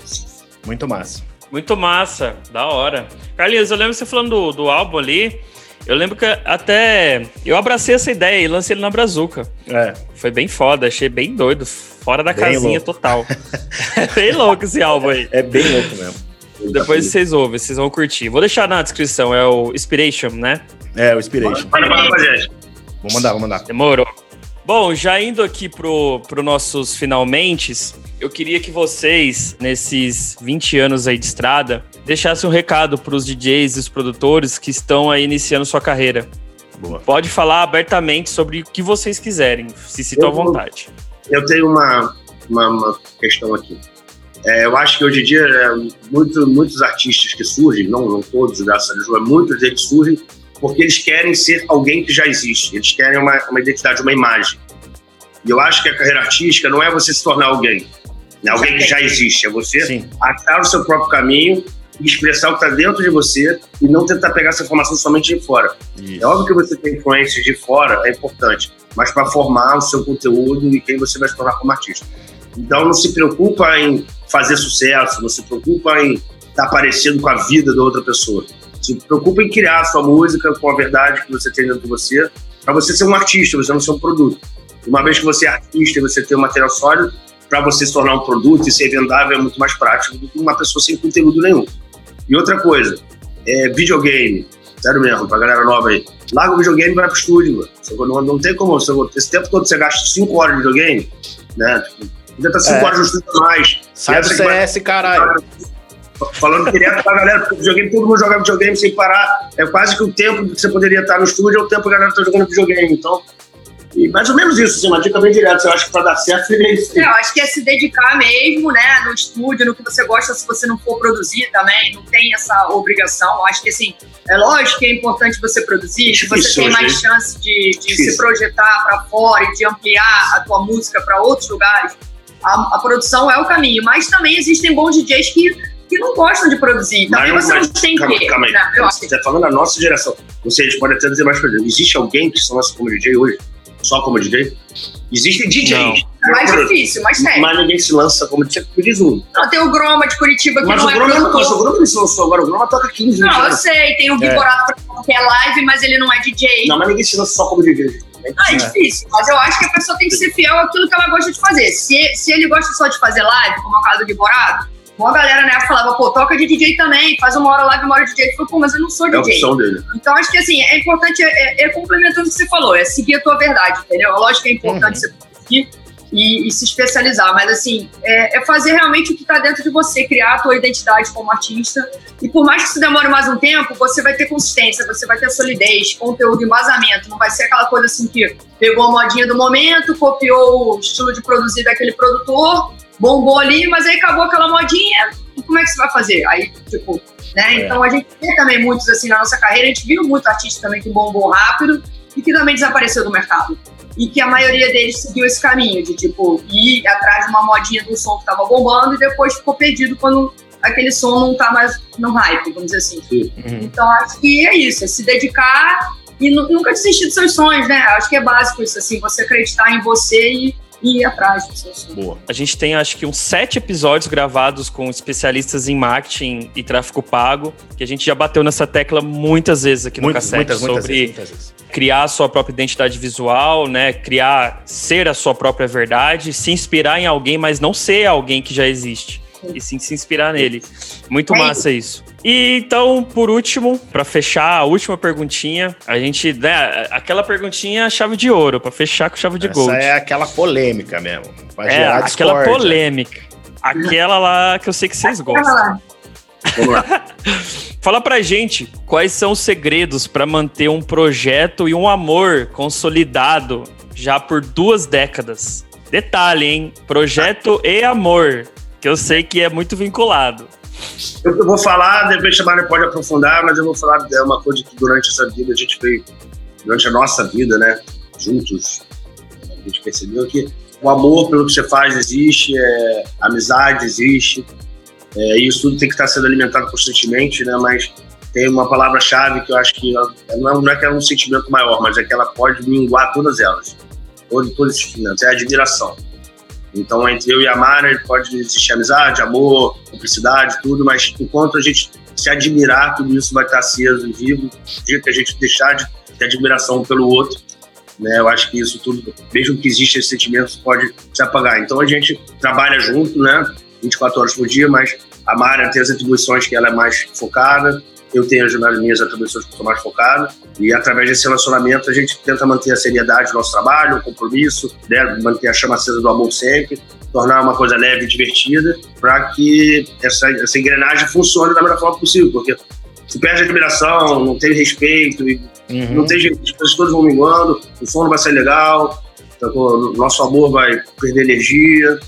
Muito massa. Muito massa, da hora. Carlinhos, eu lembro você falando do, do álbum ali. Eu lembro que até eu abracei essa ideia e lancei ele na Brazuca. É. Foi bem foda, achei bem doido. Fora da Bem casinha louco. total. É bem louco esse álbum aí. É bem louco mesmo. Depois vocês ouvem, vocês vão curtir. Vou deixar na descrição, é o Inspiration, né? É, o Inspiration. Pra gente. Vou mandar, vou mandar. Demorou. Bom, já indo aqui pro, pro nossos finalmente, eu queria que vocês, nesses 20 anos aí de estrada, deixassem um recado pros DJs e os produtores que estão aí iniciando sua carreira. Boa. Pode falar abertamente sobre o que vocês quiserem, se sintam à Eu vou- vontade. Eu tenho uma, uma, uma questão aqui. É, eu acho que hoje em dia é, muito, muitos artistas que surgem, não, não todos, graças a Deus, mas muitos deles surgem porque eles querem ser alguém que já existe. Eles querem uma, uma identidade, uma imagem. E eu acho que a carreira artística não é você se tornar alguém, né? alguém que já existe. É você Sim. achar o seu próprio caminho expressar o que está dentro de você e não tentar pegar essa informação somente de fora. Isso. É óbvio que você tem influências de fora, é importante, mas para formar o seu conteúdo e quem você vai se tornar como artista. Então não se preocupa em fazer sucesso, não se preocupa em estar parecido com a vida da outra pessoa. Se preocupa em criar a sua música com a verdade que você tem dentro de você, para você ser um artista, você não ser um produto. Uma vez que você é artista e você tem um material sólido, para você se tornar um produto e ser vendável é muito mais prático do que uma pessoa sem conteúdo nenhum. E outra coisa, é videogame. Sério mesmo, pra galera nova aí. Larga o videogame e vai pro estúdio, mano. Você Não, não tem como. Você, esse tempo todo você gasta 5 horas de videogame, né? Tipo, ainda tá 5 É. horas no estúdio mais. Sai do Essa que vai- CS, caralho. Falando direto pra galera, porque videogame, todo mundo joga videogame sem parar. É quase que o tempo que você poderia estar no estúdio é o tempo que a galera tá jogando videogame. Então, E mais ou menos isso, assim, uma dica bem direta. Eu acho que pra dar certo seria isso. É, eu acho que é se dedicar mesmo, né, no estúdio, no que você gosta, se você não for produzir também, não tem essa obrigação. Eu acho que, assim, é lógico que é importante você produzir, que você Difícil tem mais hein? chance de, de se projetar para fora e de ampliar a tua música para outros lugares. A, a produção é o caminho, mas também existem bons DJs que, que não gostam de produzir. Também Mas- você mas- não tem calma, que. calma aí. né? Você tá falando da nossa geração. Vocês podem até dizer mais gente. Existe alguém que se lança como DJ hoje? Só como DJ? Existem DJs. é mais difícil, mas tem. Mas ninguém se lança como DJ. Diz um. Não, tem o Groma de Curitiba que Mas não o é Groma, produtor. mas o Groma não se lançou agora. O Groma toca 15 Não, eu anos. sei, tem o Vigorato, por exemplo, que é live, mas ele não é DJ. Não, mas ninguém se lança só como DJ. Ah, é difícil, mas eu acho que a pessoa tem que ser fiel àquilo que ela gosta de fazer. Se, se ele gosta só de fazer live, como é o caso do Vigorato, uma galera na época falava, pô, toca de DJ também, faz uma hora live, uma hora de DJ. Ele falou, pô, mas eu não sou É a DJ. opção dele. Então, acho que assim, é importante, é, é- é complementando o que você falou, é seguir a tua verdade, entendeu? Lógico que é importante você conseguir e, e se especializar, mas assim, é, é fazer realmente o que tá dentro de você, criar a tua identidade como artista. E por mais que isso demore mais um tempo, você vai ter consistência, você vai ter solidez, conteúdo, embasamento. Não vai ser aquela coisa assim que pegou a modinha do momento, copiou o estilo de produzir daquele produtor, bombou ali, mas aí acabou aquela modinha. Como é que você vai fazer? Aí, tipo, né? Então a gente vê também muitos assim na nossa carreira, a gente viu muito artista também que bombou rápido e que também desapareceu do mercado. E que a maioria deles seguiu esse caminho de tipo ir atrás de uma modinha do som que tava bombando e depois ficou perdido quando aquele som não tá mais no hype, vamos dizer assim. Uhum. Então acho que é isso, é se dedicar e nu- nunca desistir dos seus sonhos, né? Acho que é básico isso, assim, você acreditar em você e, e ir atrás dos seus sonhos. Boa. A gente tem acho que uns sete episódios gravados com especialistas em marketing e tráfego pago, que a gente já bateu nessa tecla muitas vezes aqui no Muitas, cassete muitas, muitas sobre vezes, muitas vezes. criar a sua própria identidade visual, né? Criar, ser a sua própria verdade, se inspirar em alguém, mas não ser alguém que já existe. E sim se inspirar nele. Muito É massa isso. E então, por último, pra fechar a última perguntinha, a gente, né, aquela perguntinha chave de ouro, pra fechar com chave de Essa gold. é aquela polêmica mesmo. Pra É, gerar aquela polêmica. Aquela lá que eu sei que vocês gostam. lá. Vamos lá. Fala pra gente quais são os segredos pra manter um projeto e um amor consolidado já por duas décadas. Detalhe, hein? Projeto e amor, que eu sei que é muito vinculado. Eu, vou falar, depois a Mari pode aprofundar, mas eu vou falar é uma coisa que durante essa vida a gente fez, durante a nossa vida, né, juntos, a gente percebeu que o amor pelo que você faz existe, é, a amizade existe, é, e isso tudo tem que estar sendo alimentado constantemente, né, mas tem uma palavra-chave que eu acho que não é, não é que é um sentimento maior, mas é que ela pode minguar todas elas, todos, todos esses sentimentos, é a admiração. Então, entre eu e a Mara, pode existir amizade, amor, cumplicidade, tudo, mas enquanto a gente se admirar, tudo isso vai estar aceso e vivo. Dia que a gente deixar de ter admiração pelo outro, né, eu acho que isso tudo, mesmo que exista esse sentimento, pode se apagar. Então, a gente trabalha junto, né, 24 horas por dia, mas a Mara tem as atribuições que ela é mais focada, eu tenho as minhas atribuições que eu sou mais focado, e através desse relacionamento a gente tenta manter a seriedade do nosso trabalho, o compromisso, né, manter a chama acesa do amor sempre, tornar uma coisa leve e divertida, para que essa, essa engrenagem funcione da melhor forma possível, porque se perde a admiração, não tem respeito, Uhum. não tem jeito, as todas vão minguando, o som não vai ser legal, então, o nosso amor vai perder energia,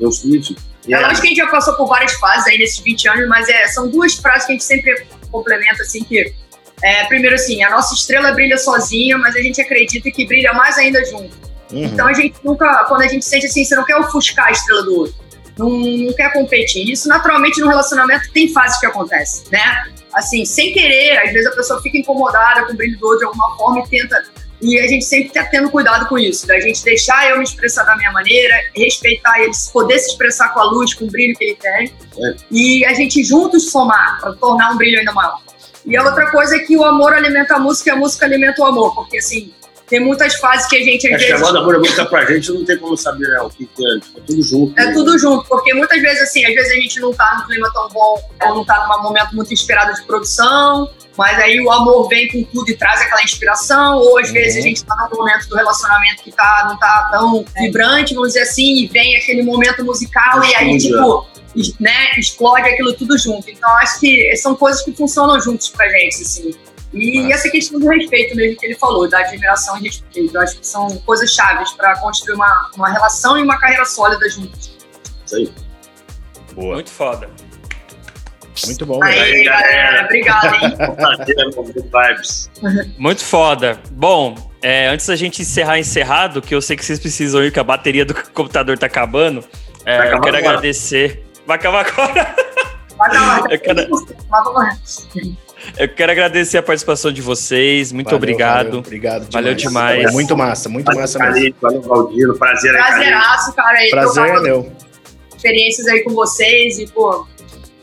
eu enfim. E É lógico que a gente já passou por várias fases aí nesses 20 anos, mas é, são duas frases que a gente sempre complementa, assim, que... É, primeiro, assim, a nossa estrela brilha sozinha, mas a gente acredita que brilha mais ainda junto. Uhum. Então a gente nunca, quando a gente sente assim, você não quer ofuscar a estrela do outro, não, não quer competir. Isso naturalmente no relacionamento tem fases que acontece, né? Assim, sem querer, às vezes a pessoa fica incomodada com o brilho do outro de alguma forma e tenta. E a gente sempre tá tendo cuidado com isso, da gente deixar eu me expressar da minha maneira, respeitar ele, poder se expressar com a luz, com o brilho que ele tem, É. e a gente juntos somar para tornar um brilho ainda maior. E a outra coisa é que o amor alimenta a música e a música alimenta o amor, porque assim, tem muitas fases que a gente Acho a vezes. moda amor é muito pra gente, não tem como saber né, o que, é, tipo, é tudo junto. É tudo junto, porque muitas vezes, assim, às vezes a gente não tá num clima tão bom, ou não tá num momento muito inspirado de produção, mas aí o amor vem com tudo e traz aquela inspiração, ou às Uhum. vezes a gente tá num momento do relacionamento que tá, não tá tão vibrante, vamos dizer assim, e vem aquele momento musical, e aí, tipo, né, explode aquilo tudo junto. Então, acho que são coisas que funcionam juntos pra gente, assim. E Massa. essa questão do respeito mesmo que ele falou, da admiração e respeito. Eu acho que são coisas chaves para construir uma, uma relação e uma carreira sólida juntos. Isso aí. Boa. Muito foda. Muito bom. Aí, aí, galera, galera. obrigado, hein? Muito foda. Bom, é, antes da gente encerrar encerrado, que eu sei que vocês precisam ir, que a bateria do computador tá acabando. é, eu quero agora. agradecer. Vai acabar agora. Vai acabar. Eu quero- Mas Eu quero agradecer a participação de vocês. Muito Valeu, obrigado. Valeu, obrigado Valeu demais. É muito massa, muito massa mesmo. Valeu, Valdino. Prazer aí. Prazeraço, cara. aí, Prazer é meu. experiências aí com vocês e, pô,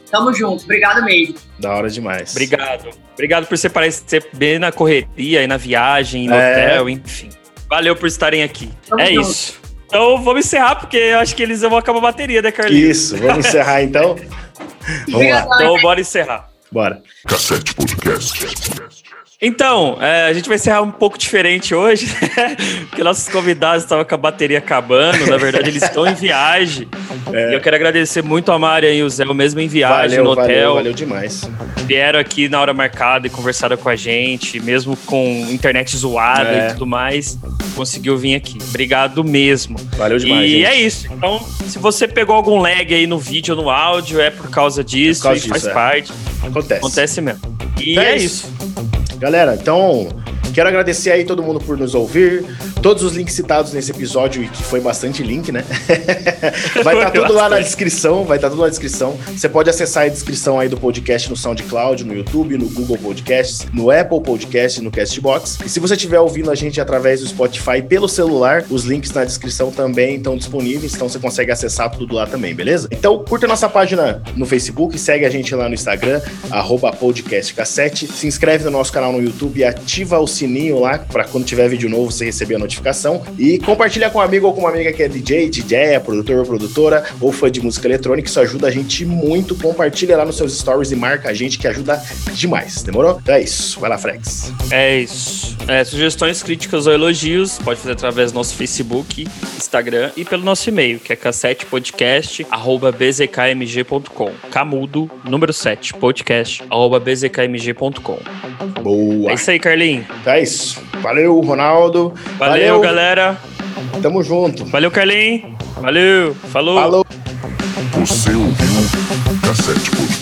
tamo junto. Obrigado mesmo. Da hora demais. Obrigado. Obrigado por separar ser bem na correria e na viagem, no É. hotel, enfim. Valeu por estarem aqui. Tamo é junto. isso. Então vamos encerrar, porque eu acho que eles vão acabar a bateria, né, Carlinhos? Isso, vamos encerrar então. Vamos lá. Então bora encerrar. Bora. Cassete Podcast. Então, é, a gente vai encerrar um pouco diferente hoje, né? porque nossos convidados estavam com a bateria acabando. Na verdade, eles estão em viagem. E eu quero agradecer muito a Mari e o Zé, mesmo em viagem Valeu, no hotel. valeu, valeu demais. Vieram aqui na hora marcada e conversaram com a gente, mesmo com internet zoada É. e tudo mais. Conseguiu vir aqui. Obrigado mesmo. Valeu demais, e gente. é isso. Então, se você pegou algum lag aí no vídeo ou no áudio, é por causa disso Por causa e faz disso, é. parte. Acontece. Acontece mesmo. E é, é isso. Galera, então quero agradecer aí todo mundo por nos ouvir. Todos os links citados nesse episódio, e que foi bastante link, né? vai estar Foi tudo lá na descrição, vai estar tudo na descrição. Você pode acessar a descrição aí do podcast no SoundCloud, no YouTube, no Google Podcasts, no Apple Podcasts, no Castbox. E se você estiver ouvindo a gente através do Spotify pelo celular, os links na descrição também estão disponíveis, então você consegue acessar tudo lá também, beleza? Então curta nossa página no Facebook, segue a gente lá no Instagram, arroba podcastcassete, se inscreve no nosso canal no YouTube e ativa o sininho lá para quando tiver vídeo novo você receber a notificação e compartilha com um amigo ou com uma amiga que é DJ, DJ, produtor ou produtora ou fã de música eletrônica, isso ajuda a gente muito, compartilha lá nos seus stories e marca a gente que ajuda demais, demorou? Então é isso, vai lá Frex. É isso. É, sugestões, críticas ou elogios, pode fazer através do nosso Facebook, Instagram e pelo nosso e-mail, que é cassetepodcast.bzkmg.com. Camudo, número 7, podcast, arroba bzkmg.com. Boa. É isso aí, Carlinhos. Então é isso. Valeu, Ronaldo. Valeu, galera. Tamo junto. Valeu, Carlinhos. Valeu. Falou. Falou. Você ouviu Cassete Podcast.